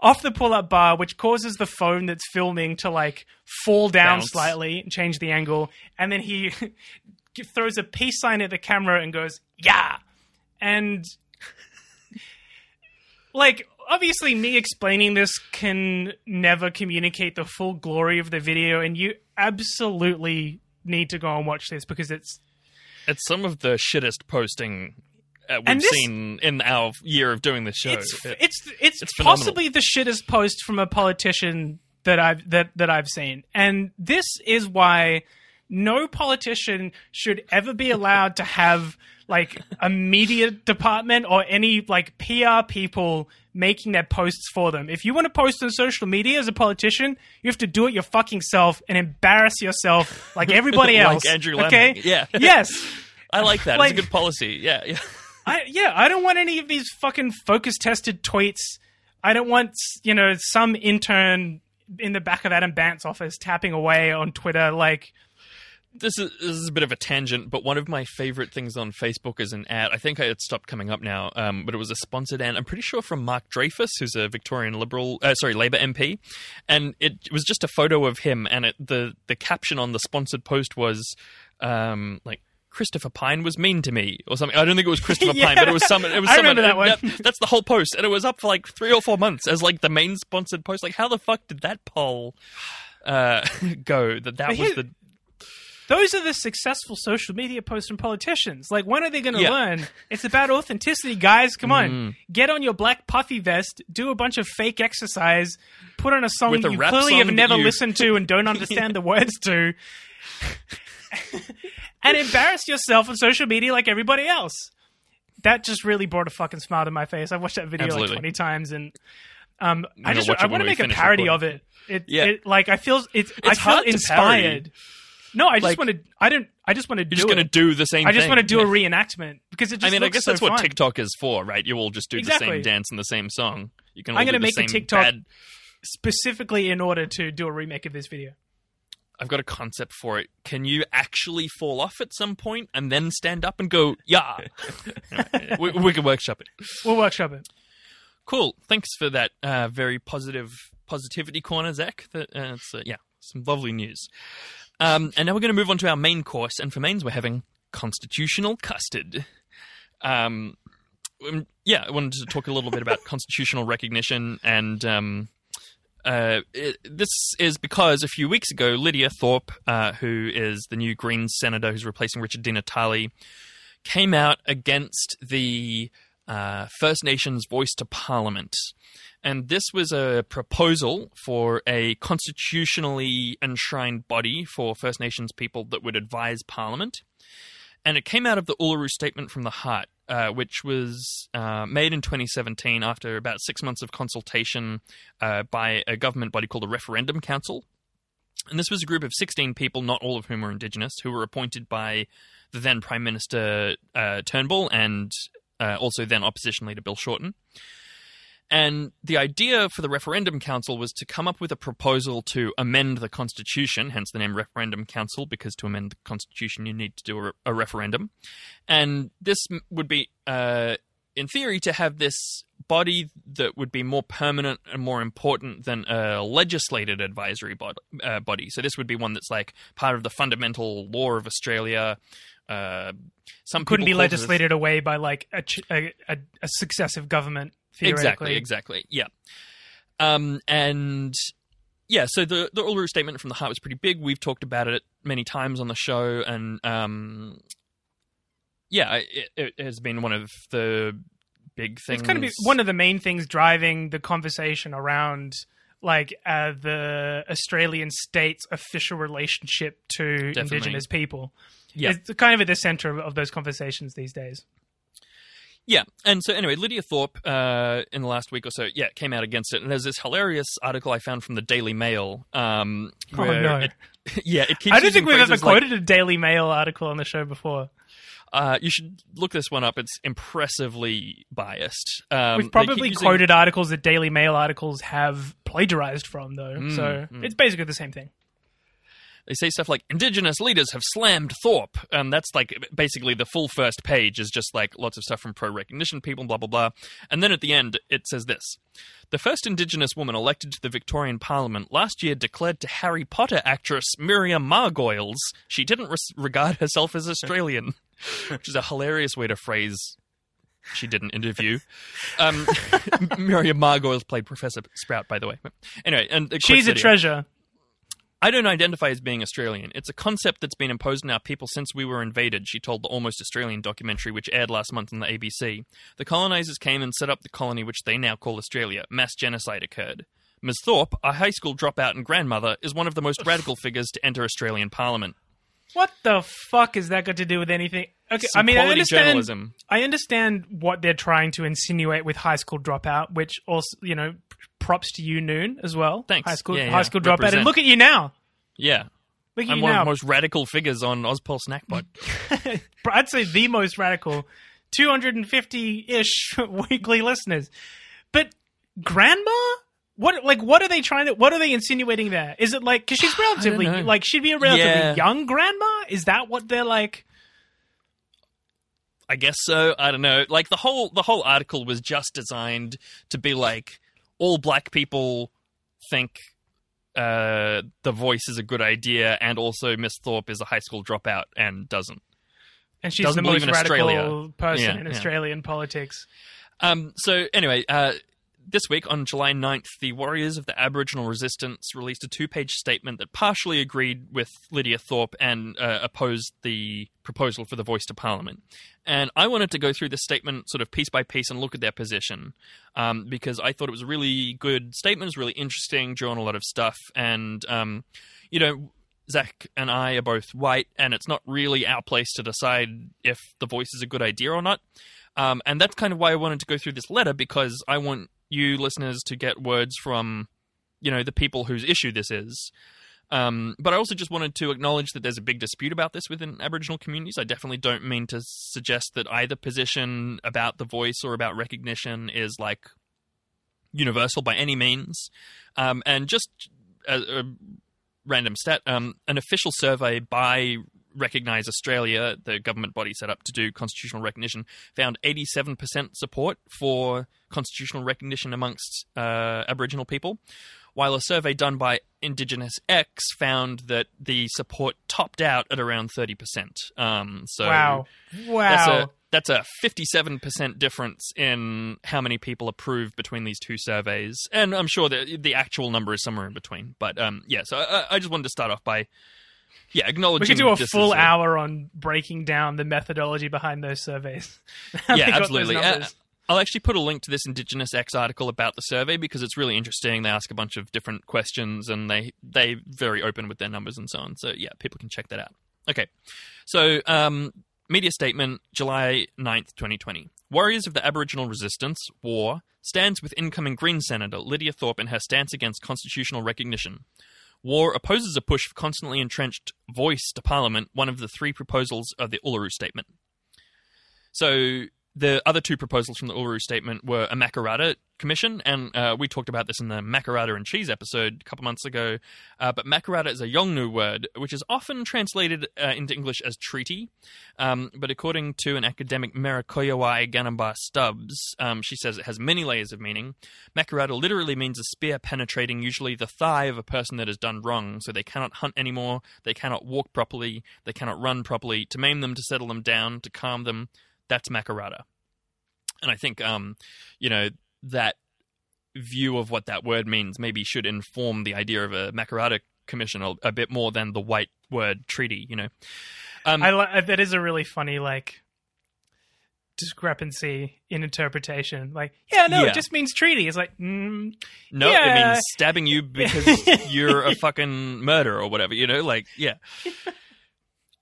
off the pull-up bar, which causes the phone that's filming to like fall down Bounce. slightly and change the angle, and then he throws a peace sign at the camera and goes, "Yeah," and like obviously me explaining this can never communicate the full glory of the video and you absolutely need to go and watch this because it's It's some of the shittest posting uh, we've this- seen in our year of doing this show. it's It- it's it's, it's possibly the shittest post from a politician that I've that that I've seen, and this is why no politician should ever be allowed to have like a media department or any like PR people making their posts for them. If you want to post on social media as a politician, you have to do it your fucking self and embarrass yourself like everybody else. Like. Andrew Lemon. Okay? Yeah. Yes. I like that. like- it's a good policy. Yeah, yeah. I yeah, I don't want any of these fucking focus tested tweets. I don't want you know some intern in the back of Adam Bandt's office tapping away on Twitter like This is this is a bit of a tangent, but one of my favorite things on Facebook is an ad. I think it stopped coming up now, um, but it was a sponsored ad. I'm pretty sure from Mark Dreyfus, who's a Victorian Liberal, uh, sorry, Labor MP, and it was just a photo of him, and it, the the caption on the sponsored post was um, like. Christopher Pyne was mean to me, or something. I don't think it was Christopher Yeah. Pyne, but it was some. It was I someone. remember that one. Yep, that's the whole post, and it was up for like three or four months as like the main sponsored post. Like, how the fuck did that poll uh, go? That that was the those are the successful social media posts from politicians. Like when are they going to Yeah. Mm. learn? It's about authenticity, guys. Come on, get on your black puffy vest, do a bunch of fake exercise, put on a song you clearly have never you- listened to and don't understand the words to. And embarrass yourself on social media like everybody else. That just really brought a fucking smile to my face. I've watched that video Absolutely. like twenty times, and um, I just I want to make a parody recording. of it. It, Yeah. it like I feel it's, I feel to inspired. No, I just Like- want to. I don't. I just want to do You're just going to do the same I just want to do Yeah. a reenactment because it just. I mean, I guess so that's what. TikTok is for, right? You all just do the same dance and the same song. You can. I'm gonna make a TikTok- Bad... specifically in order to do a remake of this video. I've got a concept for it. Can you actually fall off at some point and then stand up and go, yeah? we, we can workshop it. We'll workshop it. Cool. Thanks for that uh, very positive positivity corner, Zach. That, uh, uh, yeah, some lovely news. Um, and now we're going to move on to our main course. And for mains, we're having constitutional custard. Um, um, yeah, I wanted to talk a little bit about constitutional recognition. And um, uh, it, this is because a few weeks ago, Lydia Thorpe, uh, who is the new Greens senator who's replacing Richard Di Natale, came out against the uh, First Nations voice to Parliament. And this was a proposal for a constitutionally enshrined body for First Nations people that would advise Parliament. And it came out of the Uluru Statement from the Heart, uh, which was uh, made in 2017 after about six months of consultation uh, by a government body called the Referendum Council. And this was a group of 16 people, not all of whom were Indigenous, who were appointed by the then Prime Minister uh, Turnbull and uh, also then opposition leader Bill Shorten. And the idea for the referendum council was to come up with a proposal to amend the constitution, hence the name referendum council, because to amend the constitution you need to do a, a referendum. And this would be, uh, in theory, to have this body that would be more permanent and more important than a legislated advisory bod- uh, body. So this would be one that's like part of the fundamental law of Australia. Uh, some Couldn't be call this- legislated away by like a, ch- a, a, a successive government. Exactly, exactly. Yeah. Um, and yeah, so the the Uluru statement from the heart was pretty big. We've talked about it many times on the show, and um, yeah, it, it has been one of the big things. It's kind of one of the main things driving the conversation around like uh, the Australian state's official relationship to Indigenous people. Yeah. It's kind of at the center of, of those conversations these days. Yeah, and so anyway, Lydia Thorpe uh, in the last week or so, yeah, came out against it, and there's this hilarious article I found from the Daily Mail. Um, Oh, no. it- yeah, it keeps. I don't think we've ever like- quoted a Daily Mail article on the show before. Uh, you should look this one up. It's impressively biased. Um, We've probably using- quoted articles that Daily Mail articles have plagiarized from, though. Mm, so mm. it's basically the same thing. They say stuff like Indigenous leaders have slammed Thorpe, and that's like basically the full first page is just like lots of stuff from pro recognition people, blah blah blah. And then at the end, it says this: the first Indigenous woman elected to the Victorian Parliament last year declared to Harry Potter actress Miriam Margolyes she didn't res- regard herself as Australian, which is a hilarious way to phrase she did an interview. Um, Miriam Margolyes played Professor Sprout, by the way. Anyway, and a She's a treasure. I don't identify as being Australian. It's a concept that's been imposed on our people since we were invaded, she told the Almost Australian documentary, which aired last month on the ABC. The colonizers came and set up the colony which they now call Australia. Mass genocide occurred. Ms. Thorpe, a high school dropout and grandmother, is one of the most radical figures to enter Australian Parliament. What the fuck has that got to do with anything? Okay, Some I mean, I understand. journalism. I understand what they're trying to insinuate with high school dropout, which also, you know, props to you, Noon, as well. Thanks. High school, Yeah, yeah. high school dropout, Represent. and look at you now. Yeah. Look at I'm you one now. of the most radical figures on Ozpol Snackbot. I'd say the most radical. 250 ish weekly listeners. But grandma? What like what are they trying to what are they insinuating there? Is it like cuz she's relatively like she'd be a relatively Yeah. young grandma? Is that what they're like? I guess so. I don't know. Like the whole the whole article was just designed to be like all black people think uh, the voice is a good idea, and also Miss Thorpe is a high school dropout and doesn't. And she's Doesn't the most radical Australia. person Yeah, in yeah. Australian politics. Um, so anyway, uh, this week on July 9th, the Warriors of the Aboriginal Resistance released a two-page statement that partially agreed with Lydia Thorpe and uh, opposed the proposal for the voice to Parliament. And I wanted to go through this statement sort of piece by piece and look at their position um, because I thought it was a really good statement, it was really interesting, drew on a lot of stuff, and um, you know. Zach and I are both white, and it's not really our place to decide if the voice is a good idea or not. Um, and that's kind of why I wanted to go through this letter because I want you listeners to get words from, you know, the people whose issue this is. Um, but I also just wanted to acknowledge that there's a big dispute about this within Aboriginal communities. I definitely don't mean to suggest that either position about the voice or about recognition is like universal by any means. Um, and just a, a random stat: um, an official survey by Recognise Australia, the government body set up to do constitutional recognition, found 87% support for constitutional recognition amongst uh, Aboriginal people, while a survey done by Indigenous X found that the support topped out at around 30%. Um, so wow. Wow. that's a that's a 57% difference in how many people approve between these two surveys and i'm sure that the actual number is somewhere in between but um, yeah so I, I just wanted to start off by yeah acknowledging we could do a full hour on breaking down the methodology behind those surveys. Yeah absolutely Uh. I'll actually put a link to this Indigenous X article about the survey because it's really interesting. They ask a bunch of different questions and they they very open with their numbers and so on. So yeah, people can check that out. Okay, so um, media statement, July 9th, 2020. Warriors of the Aboriginal Resistance, War, stands with incoming Green Senator Lydia Thorpe in her stance against constitutional recognition. War opposes a push for constantly entrenched voice to Parliament, one of the three proposals of the Uluru Statement. So the other two proposals from the Uluru Statement were a Makarrata Commission, and uh, we talked about this in the Makarrata and Cheese episode a couple months ago. Uh, but Makarrata is a Yolngu word, which is often translated uh, into English as treaty. Um, but according to an academic, Merikoyawai Ganamba Stubbs, um, she says it has many layers of meaning. Makarrata literally means a spear penetrating usually the thigh of a person that has done wrong, so they cannot hunt anymore, they cannot walk properly, they cannot run properly. To maim them, to settle them down, to calm them, that's Makarrata. And I think, um, you know, that view of what that word means maybe should inform the idea of a Makarrata commission a, a bit more than the white word treaty, you know. Um, I li- that is a really funny like discrepancy in interpretation. Like, yeah, no, Yeah. it just means treaty. It's like, mm, no, yeah. it means stabbing you because you're a fucking murderer or whatever, you know, like, yeah.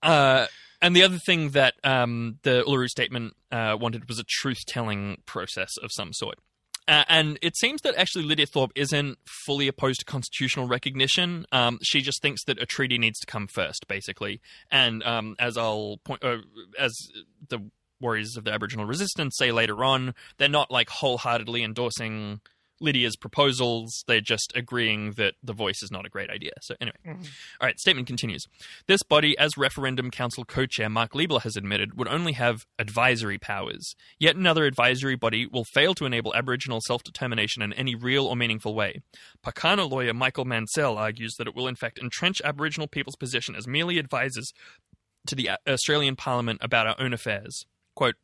Uh, and the other thing that um, the Uluru Statement uh, wanted was a truth telling process of some sort. Uh, and it seems that actually Lydia Thorpe isn't fully opposed to constitutional recognition. Um, she just thinks that a treaty needs to come first, basically. And um, as I'll point, uh, as the warriors of the Aboriginal resistance say later on, they're not like wholeheartedly endorsing Lydia's proposals. They're just agreeing that the voice is not a great idea. So, anyway. Mm-hmm. All right, statement continues. This body, as Referendum Council co chair Mark Leibler has admitted, would only have advisory powers. Yet another advisory body will fail to enable Aboriginal self determination in any real or meaningful way. Pakana lawyer Michael Mansell argues that it will, in fact, entrench Aboriginal people's position as merely advisors to the Australian Parliament about our own affairs. Quote,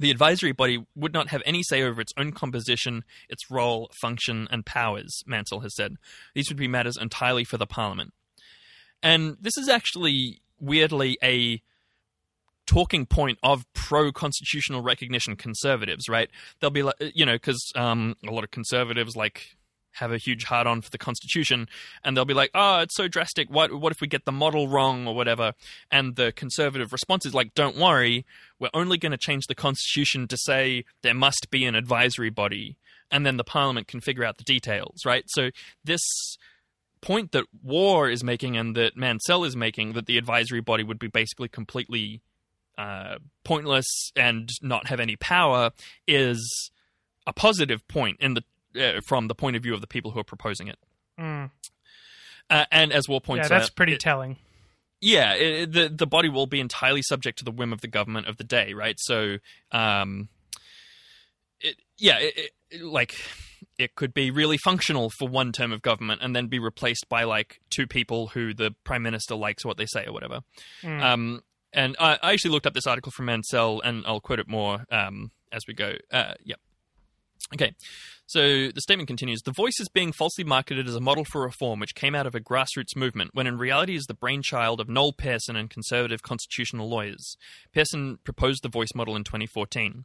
the advisory body would not have any say over its own composition, its role, function, and powers, Mansell has said. These would be matters entirely for the Parliament. And this is actually, weirdly, a talking point of pro constitutional recognition conservatives, right? They'll be like, you know, because um, a lot of conservatives, like, have a huge hard on for the Constitution, and they'll be like, "Oh, it's so drastic. What what if we get the model wrong or whatever?" And the conservative response is like, "Don't worry, we're only going to change the Constitution to say there must be an advisory body, and then the Parliament can figure out the details." Right? So this point that War is making and that Mansell is making that the advisory body would be basically completely uh, pointless and not have any power is a positive point in the uh, from the point of view of the people who are proposing it. Mm. Uh, and as War points out, Yeah, that's out, pretty it- telling. yeah, it, the the body will be entirely subject to the whim of the government of the day, right? So, um, it, yeah, it, like it could be really functional for one term of government and then be replaced by like two people who the prime minister likes what they say or whatever. Mm. Um, and I, I actually looked up this article from Mansell, and I'll quote it more um, as we go. Uh, yeah. Okay, so the statement continues The voice is being falsely marketed as a model for reform which came out of a grassroots movement, when in reality is the brainchild of Noel Pearson and conservative constitutional lawyers. Pearson proposed the voice model in 2014.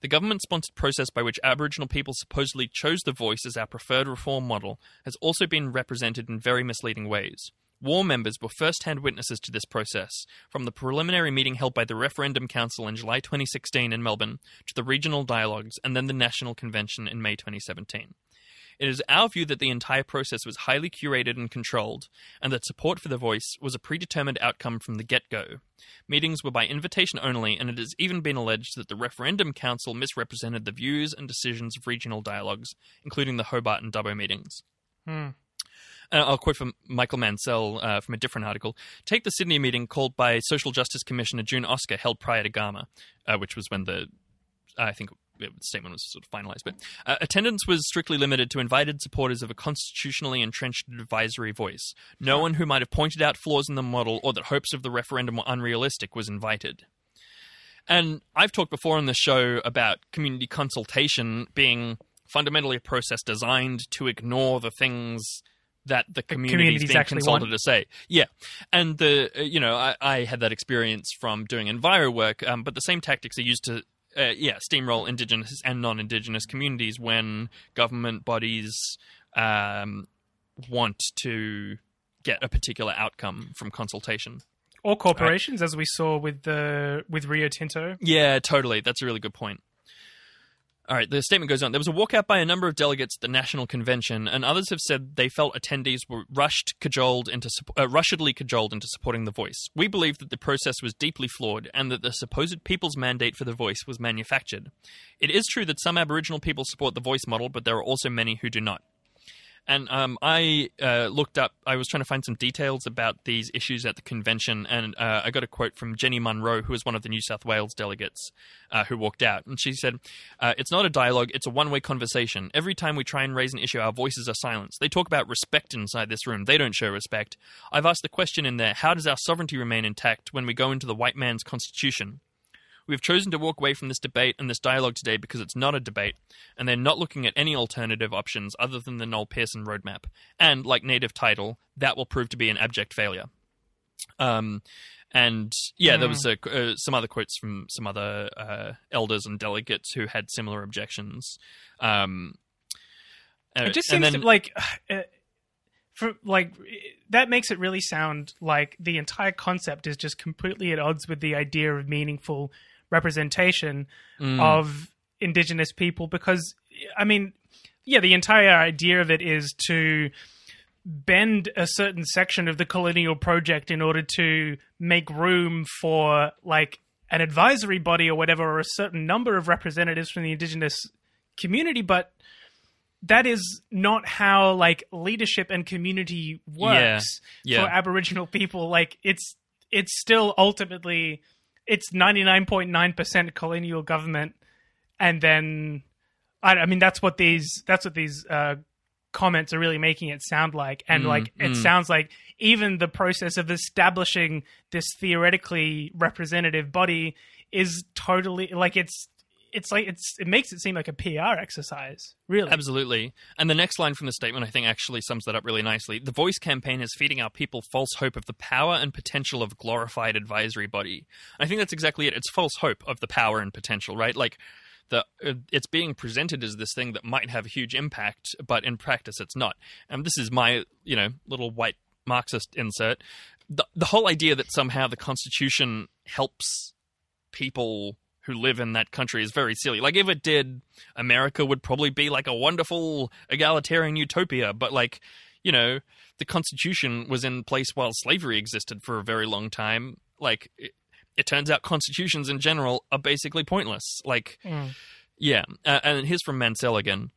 The government sponsored process by which Aboriginal people supposedly chose the voice as our preferred reform model has also been represented in very misleading ways. War members were first hand witnesses to this process, from the preliminary meeting held by the Referendum Council in July 2016 in Melbourne to the regional dialogues and then the National Convention in May 2017. It is our view that the entire process was highly curated and controlled, and that support for the voice was a predetermined outcome from the get go. Meetings were by invitation only, and it has even been alleged that the Referendum Council misrepresented the views and decisions of regional dialogues, including the Hobart and Dubbo meetings. Hmm. Uh, I'll quote from Michael Mansell uh, from a different article. Take the Sydney meeting called by Social Justice Commissioner June Oscar, held prior to Garma, uh, which was when the, I think the statement was sort of finalized. But uh, attendance was strictly limited to invited supporters of a constitutionally entrenched advisory voice. No one who might have pointed out flaws in the model or that hopes of the referendum were unrealistic was invited. And I've talked before on the show about community consultation being fundamentally a process designed to ignore the things that the community is being actually consulted want. to say. Yeah, and the uh, you know I, I had that experience from doing enviro work, um, but the same tactics are used to. Uh, yeah, steamroll indigenous and non-indigenous communities when government bodies um, want to get a particular outcome from consultation. Or corporations, as we saw with the with Rio Tinto. Yeah, totally. That's a really good point. All right, the statement goes on. There was a walkout by a number of delegates at the National Convention, and others have said they felt attendees were rushed, cajoled into, uh, rushedly cajoled into supporting the voice. We believe that the process was deeply flawed and that the supposed people's mandate for the voice was manufactured. It is true that some Aboriginal people support the voice model, but there are also many who do not. And um, I uh, looked up, I was trying to find some details about these issues at the convention, and uh, I got a quote from Jenny Munro, who was one of the New South Wales delegates uh, who walked out. And she said, uh, It's not a dialogue, it's a one way conversation. Every time we try and raise an issue, our voices are silenced. They talk about respect inside this room, they don't show respect. I've asked the question in there how does our sovereignty remain intact when we go into the white man's constitution? We've chosen to walk away from this debate and this dialogue today because it's not a debate, and they're not looking at any alternative options other than the Noel Pearson roadmap. And, like native title, that will prove to be an abject failure. Um, and yeah, there was a, uh, some other quotes from some other uh, elders and delegates who had similar objections. Um, uh, It just seems then- to like, uh, for like that makes it really sound like the entire concept is just completely at odds with the idea of meaningful representation Mm. of indigenous people. Because I mean, yeah, the entire idea of it is to bend a certain section of the colonial project in order to make room for like an advisory body or whatever or a certain number of representatives from the indigenous community but that is not how like leadership and community works Yeah. for Aboriginal people. Like it's it's still ultimately it's ninety nine point nine percent colonial government, and then I, I mean that's what these that's what these uh, comments are really making it sound like, and Mm, like it mm. sounds like even the process of establishing this theoretically representative body is totally like it's it's like it's it makes it seem like a PR exercise, really. Absolutely. And the next line from the statement, I think, actually sums that up really nicely. The Voice campaign is feeding our people false hope of the power and potential of glorified advisory body. I think that's exactly it. It's false hope of the power and potential, right? Like, the uh, it's being presented as this thing that might have a huge impact, but in practice, it's not. And this is my, you know, little white Marxist insert. The, the whole idea that somehow the Constitution helps people who live in that country is very silly. Like, if it did, America would probably be like a wonderful egalitarian utopia. But, like, you know, the Constitution was in place while slavery existed for a very long time. Like, it, it turns out constitutions in general are basically pointless. Like, Mm. yeah. Uh, and here's from Mansell again.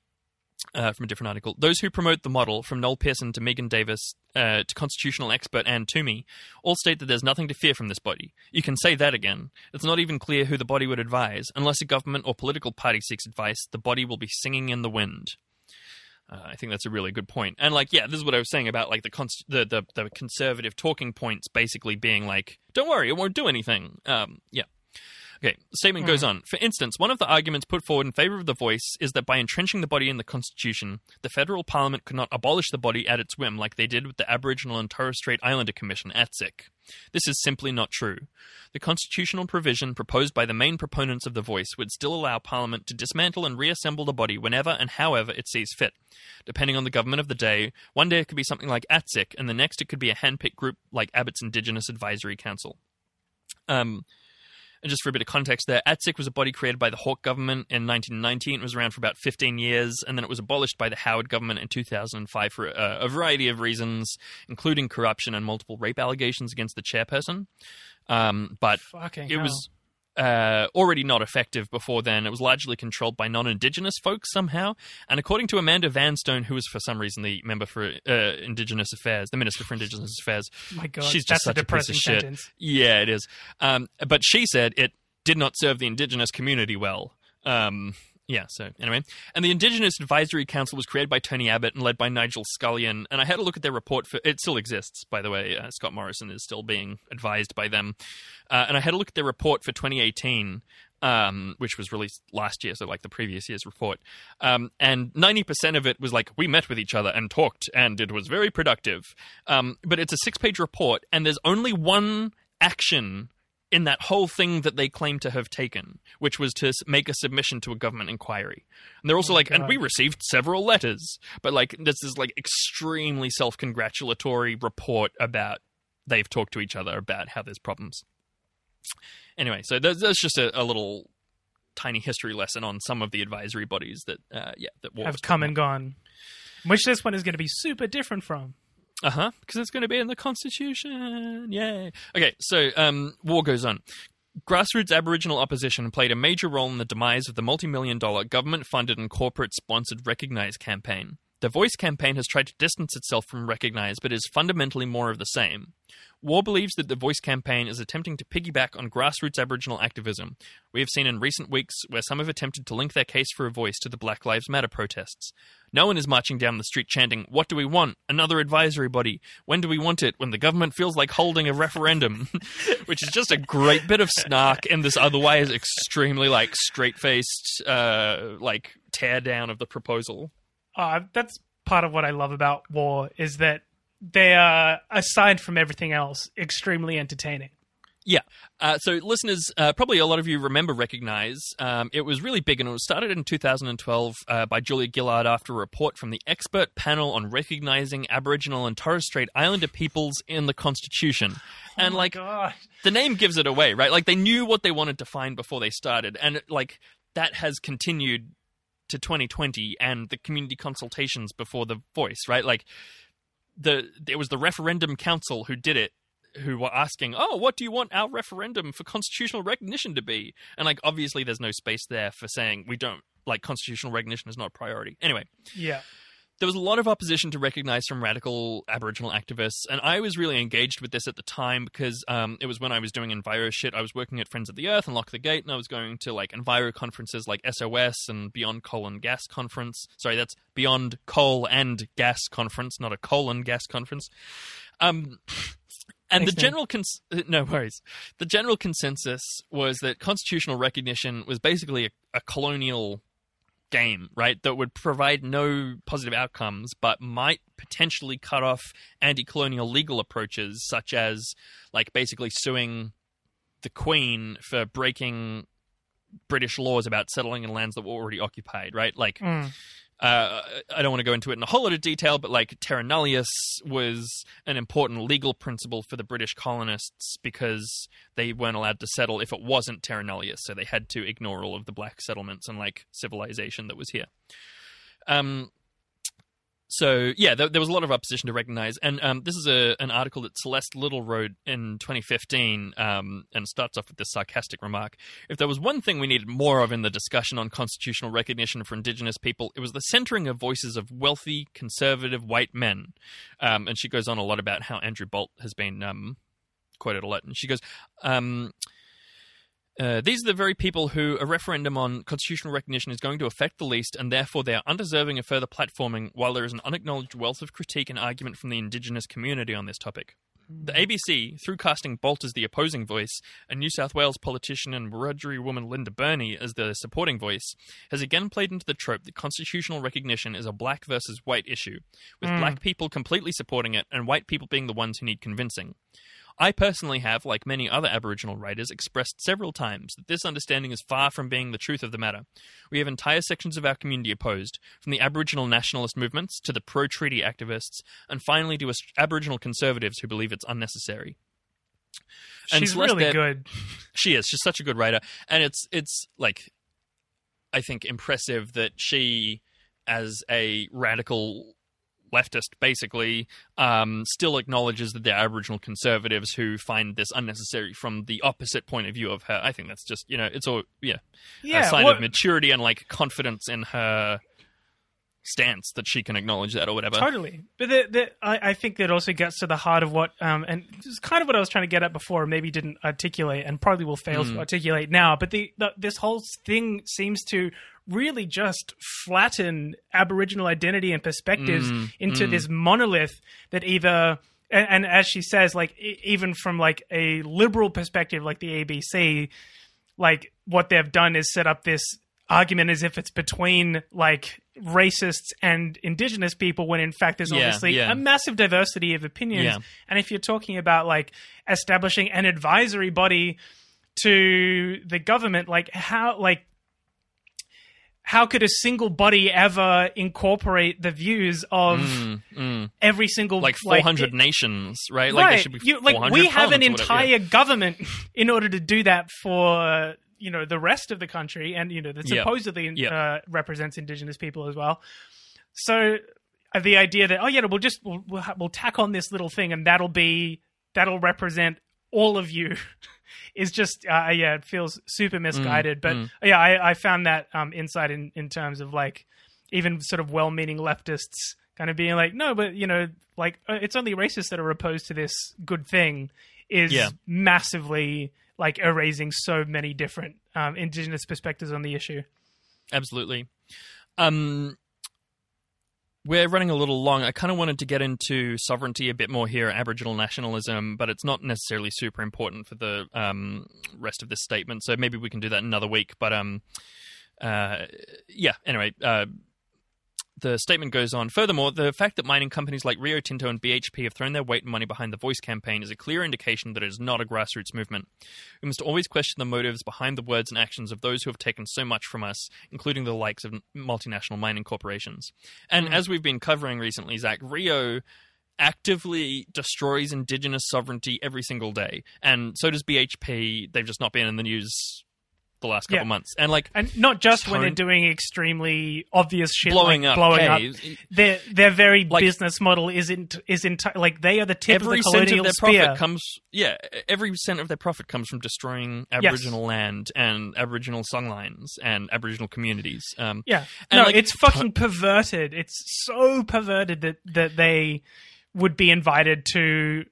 Uh, from a different article. Those who promote the model, from Noel Pearson to Megan Davis uh, to constitutional expert Anne Twomey, all state that there's nothing to fear from this body. You can say that again. It's not even clear who the body would advise. Unless a government or political party seeks advice, the body will be singing in the wind. Uh, I think that's a really good point. And like, yeah, this is what I was saying about like the the, the the conservative talking points basically being like, "Don't worry, it won't do anything." Um, yeah. Okay, the statement goes on. For instance, one of the arguments put forward in favor of the voice is that by entrenching the body in the Constitution, the federal parliament could not abolish the body at its whim like they did with the Aboriginal and Torres Strait Islander Commission, ATSIC. This is simply not true. The constitutional provision proposed by the main proponents of the voice would still allow Parliament to dismantle and reassemble the body whenever and however it sees fit. Depending on the government of the day, one day it could be something like ATSIC, and the next it could be a handpicked group like Abbott's Indigenous Advisory Council. Um, and just for a bit of context there, ATSIC was a body created by the Hawke government in 1990. It was around for about 15 years, and then it was abolished by the Howard government in 2005 for uh, a variety of reasons, including corruption and multiple rape allegations against the chairperson. Um, but Fucking it hell. was uh, already not effective before then. It was largely controlled by non-Indigenous folks somehow. And according to Amanda Vanstone, who was for some reason the member for uh, Indigenous Affairs, the Minister for Indigenous Affairs, my God, she's just such a a piece depressing of shit. Yeah, it is. Um, but she said it did not serve the Indigenous community well. Um, yeah, so anyway. And the Indigenous Advisory Council was created by Tony Abbott and led by Nigel Scullion. And I had a look at their report for it still exists, by the way. Uh, Scott Morrison is still being advised by them. Uh, and I had a look at their report for 2018. Um, which was released last year, so like the previous year's report. Um, and 90% of it was like, we met with each other and talked, and it was very productive. Um, but it's a six page report, and there's only one action in that whole thing that they claim to have taken, which was to make a submission to a government inquiry. And they're also Oh like, and we received several letters, but like this is like extremely self congratulatory report about they've talked to each other about how there's problems. Anyway, so that's, there's just a, a little tiny history lesson on some of the advisory bodies that, uh, yeah, that War have come talking and gone, which this one is going to be super different from. Uh huh. Because it's going to be in the Constitution. Yay. Okay, so um, war goes on. Grassroots Aboriginal opposition played a major role in the demise of the multi million dollar government funded and corporate sponsored Recognise campaign. The Voice campaign has tried to distance itself from Recognise, but is fundamentally more of the same. War believes that the Voice campaign is attempting to piggyback on grassroots Aboriginal activism. We have seen in recent weeks where some have attempted to link their case for a voice to the Black Lives Matter protests. No one is marching down the street chanting, What do we want? Another advisory body. When do we want it? When the government feels like holding a referendum. Which is just a great bit of snark in this otherwise extremely, like, straight faced, uh, like, tear down of the proposal. Uh, that's part of what I love about War is that they are, aside from everything else, extremely entertaining. Yeah. Uh, so, listeners, uh, probably a lot of you remember Recognize. Um, it was really big, and it was started in 2012 uh, by Julia Gillard after a report from the expert panel on recognizing Aboriginal and Torres Strait Islander peoples in the Constitution. And, like, God. the name gives it away, right? Like, they knew what they wanted to find before they started. And, like, that has continued to 2020 and the community consultations before the voice, right? Like, the it was the referendum council who did it who were asking, "Oh, what do you want our referendum for constitutional recognition to be?" And like, obviously, there's no space there for saying we don't like constitutional recognition is not a priority. Anyway, Yeah. There was a lot of opposition to recognize from radical Aboriginal activists, and I was really engaged with this at the time because um, it was when I was doing Enviro shit. I was working at Friends of the Earth and Lock the Gate, and I was going to like Enviro conferences like SOS and Beyond Coal and Gas Conference. Sorry, that's Beyond Coal and Gas Conference, not a coal and gas conference. Um, and the general cons- no worries. The general consensus was that constitutional recognition was basically a, a colonial game, right? That would provide no positive outcomes, but might potentially cut off anti-colonial legal approaches, such as like basically suing the Queen for breaking British laws about settling in lands that were already occupied, right? Like Mm. Uh, I don't want to go into it in a whole lot of detail, but like terra nullius was an important legal principle for the British colonists because they weren't allowed to settle if it wasn't terra nullius, so they had to ignore all of the black settlements and like civilization that was here. Um, so yeah, there, there was a lot of opposition to recognize, and um, this is a an article that Celeste Liddle wrote in 2015, um, and starts off with this sarcastic remark: "If there was one thing we needed more of in the discussion on constitutional recognition for Indigenous people, it was the centering of voices of wealthy, conservative white men." Um, and she goes on a lot about how Andrew Bolt has been um, quoted a lot, and she goes. Uh, these are the very people who a referendum on constitutional recognition is going to affect the least, and therefore they are undeserving of further platforming, while there is an unacknowledged wealth of critique and argument from the Indigenous community on this topic. The ABC, through casting Bolt as the opposing voice, and New South Wales politician and Wiradjuri woman Linda Burney as the supporting voice, has again played into the trope that constitutional recognition is a black versus white issue, with black people completely supporting it and white people being the ones who need convincing. I personally have, like many other Aboriginal writers, expressed several times that this understanding is far from being the truth of the matter. We have entire sections of our community opposed, from the Aboriginal nationalist movements to the pro treaty activists, and finally to Aboriginal conservatives who believe it's unnecessary. And She's Celeste really good. She is. She's such a good writer, and it's it's like, I think impressive that she, as a radical leftist, basically, um, still acknowledges that they're Aboriginal conservatives who find this unnecessary from the opposite point of view of her. I think that's just you know it's all yeah, Yeah, a sign what- of maturity and like confidence in her stance that she can acknowledge that or whatever. Totally, but the, the, I, I think that also gets to the heart of what, um, and this is kind of what I was trying to get at before, maybe didn't articulate, and probably will fail Hmm. to articulate now. But the, the this whole thing seems to really just flatten Aboriginal identity and perspectives Hmm. into this monolith that either. And, and as she says, like even from like a liberal perspective, like the ABC, like what they've done is set up this argument as if it's between like racists and indigenous people when in fact there's Yeah, obviously yeah. a massive diversity of opinions Yeah. and if you're talking about like establishing an advisory body to the government like how like how could a single body ever incorporate the views of every single Mm, like 400 nations, right? Like be you, like 400 we have an entire government in order to do that for you know the rest of the country, and you know that Yep. supposedly Yep. uh, represents indigenous people as well. So uh, the idea that oh yeah, we'll just we'll, we'll, ha- we'll tack on this little thing, and that'll be that'll represent all of you. Is just uh, yeah, it feels super misguided. but yeah, I, I found that um, insight in in terms of like even sort of well-meaning leftists kind of being like, no, but you know, like uh, it's only racists that are opposed to this good thing is Yeah. massively like erasing so many different um, indigenous perspectives on the issue. Absolutely. Um, we're running a little long. I kind of wanted to get into sovereignty a bit more here, Aboriginal nationalism, but it's not necessarily super important for the um, rest of this statement. So maybe we can do that another week. But um, uh, yeah. Anyway, uh, the statement goes on. Furthermore, the fact that mining companies like Rio Tinto and BHP have thrown their weight and money behind the Voice campaign is a clear indication that it is not a grassroots movement. We must always question the motives behind the words and actions of those who have taken so much from us, including the likes of multinational mining corporations. And hmm. as we've been covering recently, Zach, Rio actively destroys indigenous sovereignty every single day. And so does BHP. They've just not been in the news the last couple Yeah. months, and like and not just when they're doing extremely obvious shit, blowing like up, blowing hey, up. Their their very Like- business model isn't is enti- like they are the tip every of the cent of their spear. profit comes yeah every cent of their profit comes from destroying aboriginal land and aboriginal songlines and aboriginal communities um Yeah. And, no, like, it's fucking perverted. It's so perverted that that they would be invited to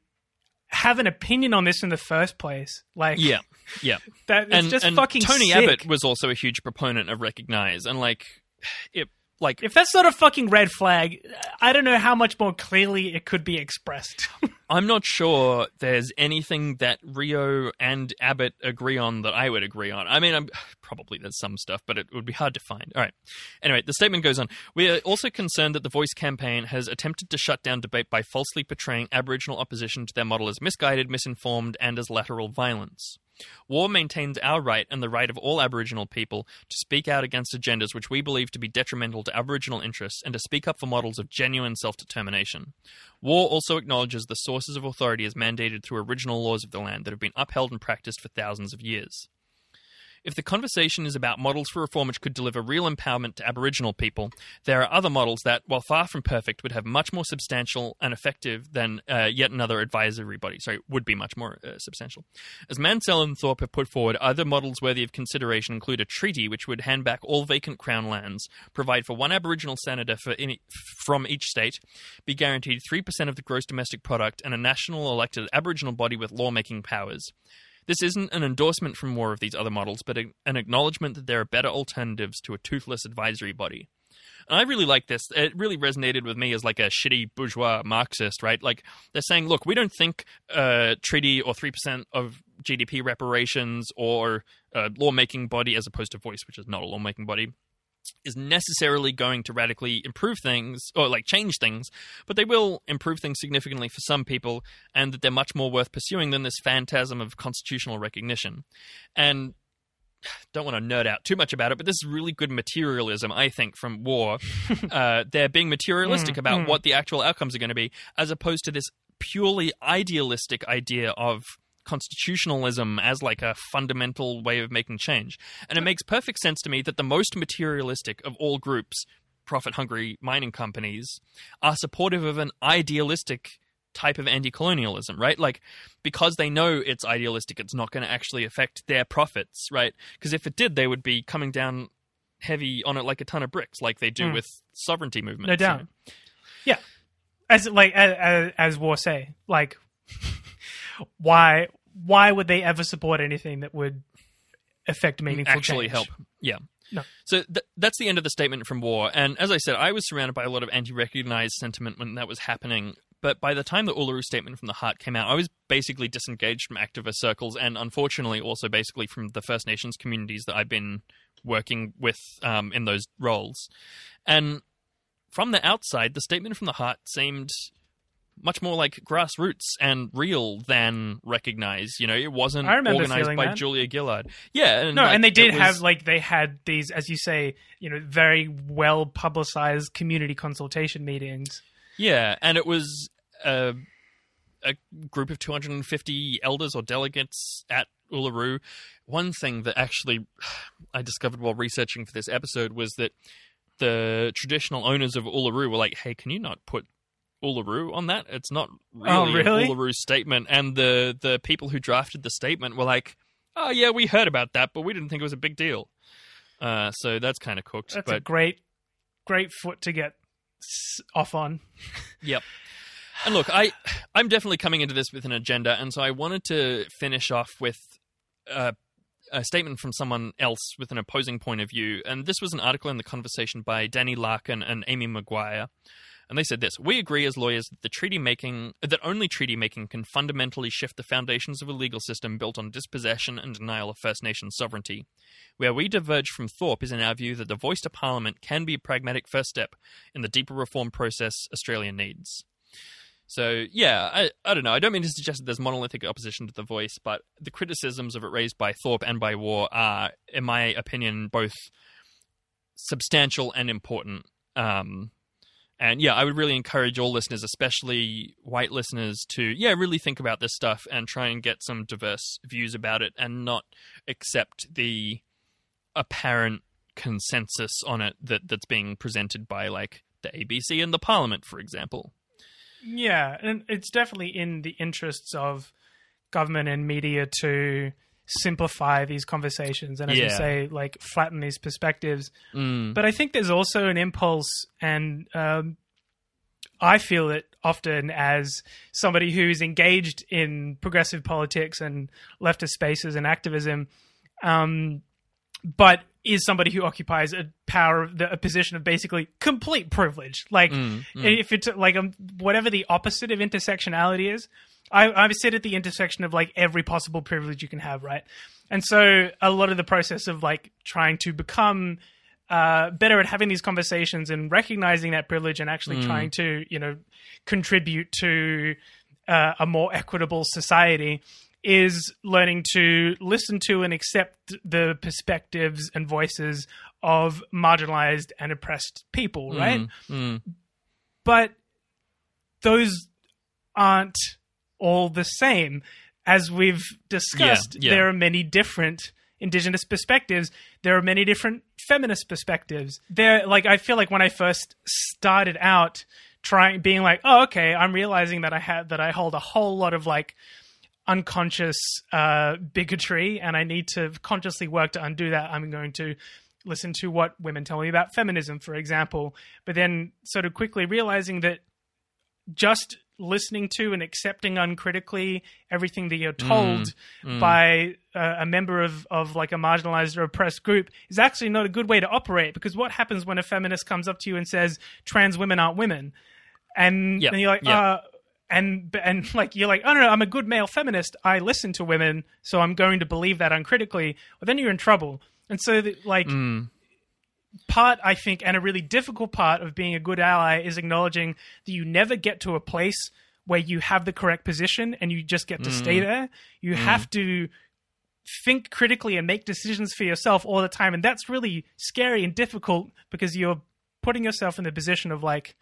have an opinion on this in the first place. Like yeah yeah that it's and, just and fucking tony sick. abbott was also a huge proponent of recognize and like it like if that's not a fucking red flag, I don't know how much more clearly it could be expressed. I'm not sure there's anything that Rio and Abbott agree on that I would agree on. I mean, I'm, probably there's some stuff, but it would be hard to find. All right. Anyway, the statement goes on. We are also concerned that the Voice campaign has attempted to shut down debate by falsely portraying Aboriginal opposition to their model as misguided, misinformed, and as lateral violence. War maintains our right and the right of all Aboriginal people to speak out against agendas which we believe to be detrimental to Aboriginal interests and to speak up for models of genuine self determination. War also acknowledges the sources of authority as mandated through original laws of the land that have been upheld and practiced for thousands of years. If the conversation is about models for reform which could deliver real empowerment to Aboriginal people, there are other models that, while far from perfect, would have much more substantial and effective than uh, yet another advisory body. Sorry, would be much more uh, substantial. As Mansell and Thorpe have put forward, other models worthy of consideration include a treaty which would hand back all vacant Crown lands, provide for one Aboriginal senator for any, from each state, be guaranteed 3% of the gross domestic product, and a national elected Aboriginal body with lawmaking powers. This isn't an endorsement from more of these other models, but an acknowledgement that there are better alternatives to a toothless advisory body. And I really like this. It really resonated with me as like a shitty bourgeois Marxist, right? Like they're saying, look, we don't think uh, treaty or three percent of GDP reparations or a lawmaking body, as opposed to voice, which is not a lawmaking body, is necessarily going to radically improve things or like change things, but they will improve things significantly for some people, and that they're much more worth pursuing than this phantasm of constitutional recognition. And don't want to nerd out too much about it, but this is really good materialism, I think, from war. uh, they're being materialistic about what the actual outcomes are going to be, as opposed to this purely idealistic idea of constitutionalism as like a fundamental way of making change. And it makes perfect sense to me that the most materialistic of all groups, profit hungry mining companies, are supportive of an idealistic type of anti-colonialism, right? Like because they know it's idealistic, it's not going to actually affect their profits, right? Because if it did, they would be coming down heavy on it like a ton of bricks, like they do Mm. with sovereignty movements. No doubt. Yeah, as like as, as War say, like why why would they ever support anything that would affect meaningful actually change? help. Yeah. No. So th- that's the end of the statement from War. And as I said, I was surrounded by a lot of anti-Recognise sentiment when that was happening. But by the time the Uluru Statement from the Heart came out, I was basically disengaged from activist circles, and unfortunately, also basically from the First Nations communities that I've been working with um, in those roles. And from the outside, the Statement from the Heart seemed much more like grassroots and real than Recognise. You know, it wasn't organized by that. Julia Gillard. Yeah, and No, like, and they did was- have like they had these, as you say, you know, very well publicized community consultation meetings. Yeah, and it was a, a group of 250 elders or delegates at Uluru. One thing that actually I discovered while researching for this episode was that the traditional owners of Uluru were like, "Hey, can you not put Uluru on that? It's not really, Oh, really? an Uluru statement." And the the people who drafted the statement were like, "Oh yeah, we heard about that, but we didn't think it was a big deal." Uh, so that's kind of cooked. That's but a great, great foot to get off on. Yep. And look, I I'm definitely coming into this with an agenda, and so I wanted to finish off with a, a statement from someone else with an opposing point of view. And this was an article in the conversation by Dani Larkin and Amy Maguire. And they said this: We agree as lawyers that the treaty making that only treaty making can fundamentally shift the foundations of a legal system built on dispossession and denial of First Nation sovereignty. Where we diverge from Thorpe is in our view that the voice to Parliament can be a pragmatic first step in the deeper reform process Australia needs. So yeah, I, I don't know. I don't mean to suggest that there's monolithic opposition to the voice, but the criticisms of it raised by Thorpe and by War are, in my opinion, both substantial and important. Um, and yeah, I would really encourage all listeners, especially white listeners, to yeah really think about this stuff and try and get some diverse views about it, and not accept the apparent consensus on it that that's being presented by like the ABC and the Parliament, for example. Yeah, and it's definitely in the interests of government and media to simplify these conversations and, as you say, like flatten these perspectives. Mm. But I think there's also an impulse, and um, I feel it often as somebody who's engaged in progressive politics and leftist spaces and activism, um, but is somebody who occupies a power, a position of basically complete privilege. Like, if it's like um, whatever the opposite of intersectionality is, I, I sit at the intersection of like every possible privilege you can have, right? And so a lot of the process of like trying to become uh, better at having these conversations and recognizing that privilege and actually trying to, you know, contribute to uh, a more equitable society is learning to listen to and accept the perspectives and voices of marginalized and oppressed people, right? Mm. But those aren't all the same. As we've discussed, Yeah, yeah. there are many different indigenous perspectives. There are many different feminist perspectives. There, like, I feel like when I first started out trying, being like, oh, okay, I'm realizing that I have, that I hold a whole lot of like unconscious uh, bigotry and I need to consciously work to undo that. I'm going to listen to what women tell me about feminism, for example, but then sort of quickly realizing that just listening to and accepting uncritically everything that you're told by uh, a member of, of like a marginalized or oppressed group is actually not a good way to operate because what happens when a feminist comes up to you and says trans women aren't women. And, Yep, and you're like yep. uh and and like you're like oh no, no i'm a good male feminist. I listen to women so i'm going to believe that uncritically. Well then you're in trouble. And so that, like part I think, and a really difficult part of being a good ally is acknowledging that you never get to a place where you have the correct position and you just get to stay mm. there. You mm. have to think critically and make decisions for yourself all the time, and that's really scary and difficult because you're putting yourself in the position of like.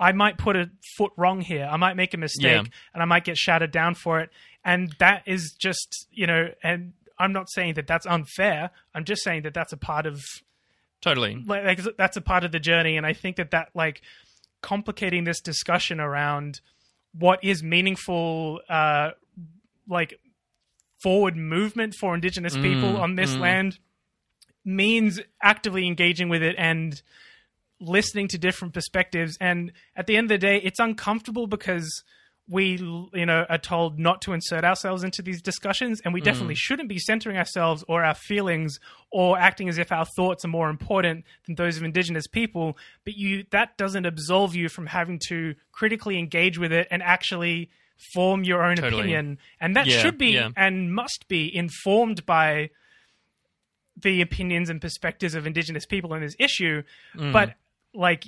I might put a foot wrong here. I might make a mistake Yeah. and I might get shouted down for it. And that is just, you know, and I'm not saying that that's unfair. I'm just saying that that's a part of Totally. like, that's a part of the journey and i think that that like complicating this discussion around what is meaningful uh like forward movement for indigenous people on this land means actively engaging with it and listening to different perspectives and at the end of the day it's uncomfortable because we you know are told not to insert ourselves into these discussions and we definitely shouldn't be centering ourselves or our feelings or acting as if our thoughts are more important than those of indigenous people but you that doesn't absolve you from having to critically engage with it and actually form your own Totally. opinion and that Yeah, should be yeah. and must be informed by the opinions and perspectives of indigenous people on this issue Mm. but like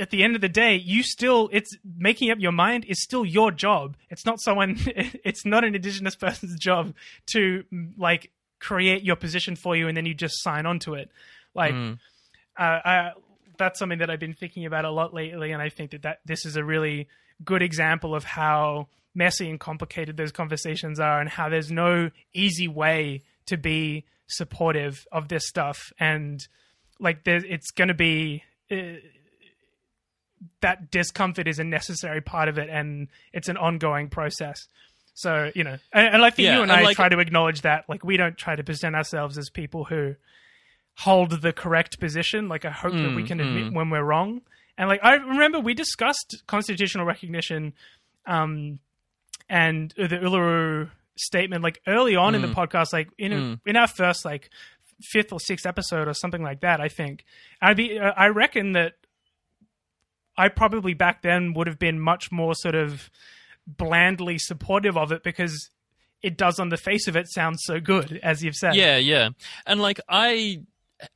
at the end of the day you still it's making up your mind is still your job it's not someone it's not an indigenous person's job to like create your position for you and then you just sign on to it like Mm. uh, I, that's something that I've been thinking about a lot lately, and I think that, that this is a really good example of how messy and complicated those conversations are, and how there's no easy way to be supportive of this stuff, and like there, it's going to be. Uh, that discomfort is a necessary part of it, and it's an ongoing process. So you know, and, and I think Yeah, you and, and I like- try to acknowledge that. Like we don't try to present ourselves as people who hold the correct position. Like I hope that we Mm, can admit when we're wrong. And like I remember we discussed constitutional recognition um and the Uluru statement like early on in the podcast like in a, in our first like fifth or sixth episode or something like that I think. I'd be uh, I reckon that I probably back then would have been much more sort of blandly supportive of it because it does on the face of it sound so good as you've said. Yeah, yeah. And like I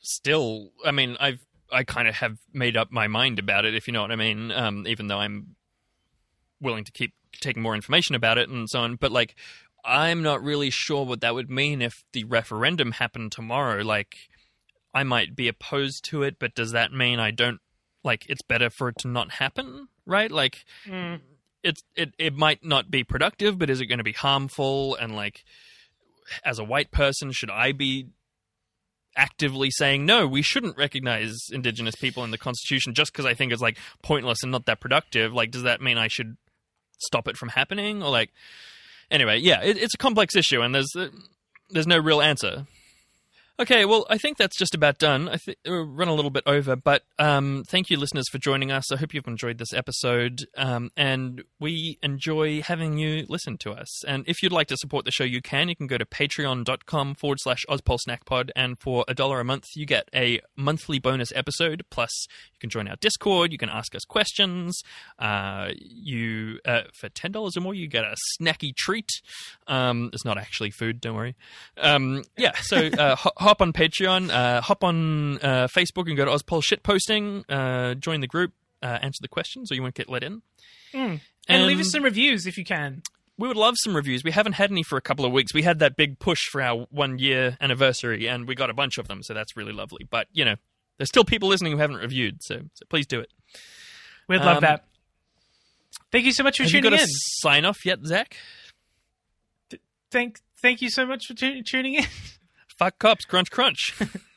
still I mean, I've I kind of have made up my mind about it if you know what I mean, um even though I'm willing to keep taking more information about it and so on, but like I'm not really sure what that would mean if the referendum happened tomorrow like I might be opposed to it, but does that mean I don't like it's better for it to not happen, right? Like Mm. it's it it might not be productive, but is it going to be harmful? And like, as a white person, should I be actively saying no, we shouldn't recognize Indigenous people in the Constitution just because I think it's like pointless and not that productive. Like, does that mean I should stop it from happening? Or like, anyway, yeah, it, it's a complex issue, and there's uh, there's no real answer. Okay, well, I think that's just about done. I think we're run a little bit over, but um, thank you, listeners, for joining us. I hope you've enjoyed this episode, um, and we enjoy having you listen to us. And if you'd like to support the show, you can. You can go to patreon.com forward slash ozpolsnackpod, and for a dollar a month, you get a monthly bonus episode. Plus, you can join our Discord. You can ask us questions. Uh, you uh, for ten dollars or more, you get a snacky treat. Um, it's not actually food, don't worry. Um, yeah, so uh, hop on Patreon, uh, hop on uh, Facebook, and go to Ozpol shitposting. Uh, join the group, uh, answer the questions, or you won't get let in. and, leave us some reviews if you can. We would love some reviews. We haven't had any for a couple of weeks. We had that big push for our one year anniversary, and we got a bunch of them, so that's really lovely. But you know, there's still people listening who haven't reviewed, so, so please do it. We'd love Um, that. Thank you so much for Have you tuning got in. sign off yet, Zach? Thank, thank you so much for tu- tuning in. Fuck cops, crunch, crunch.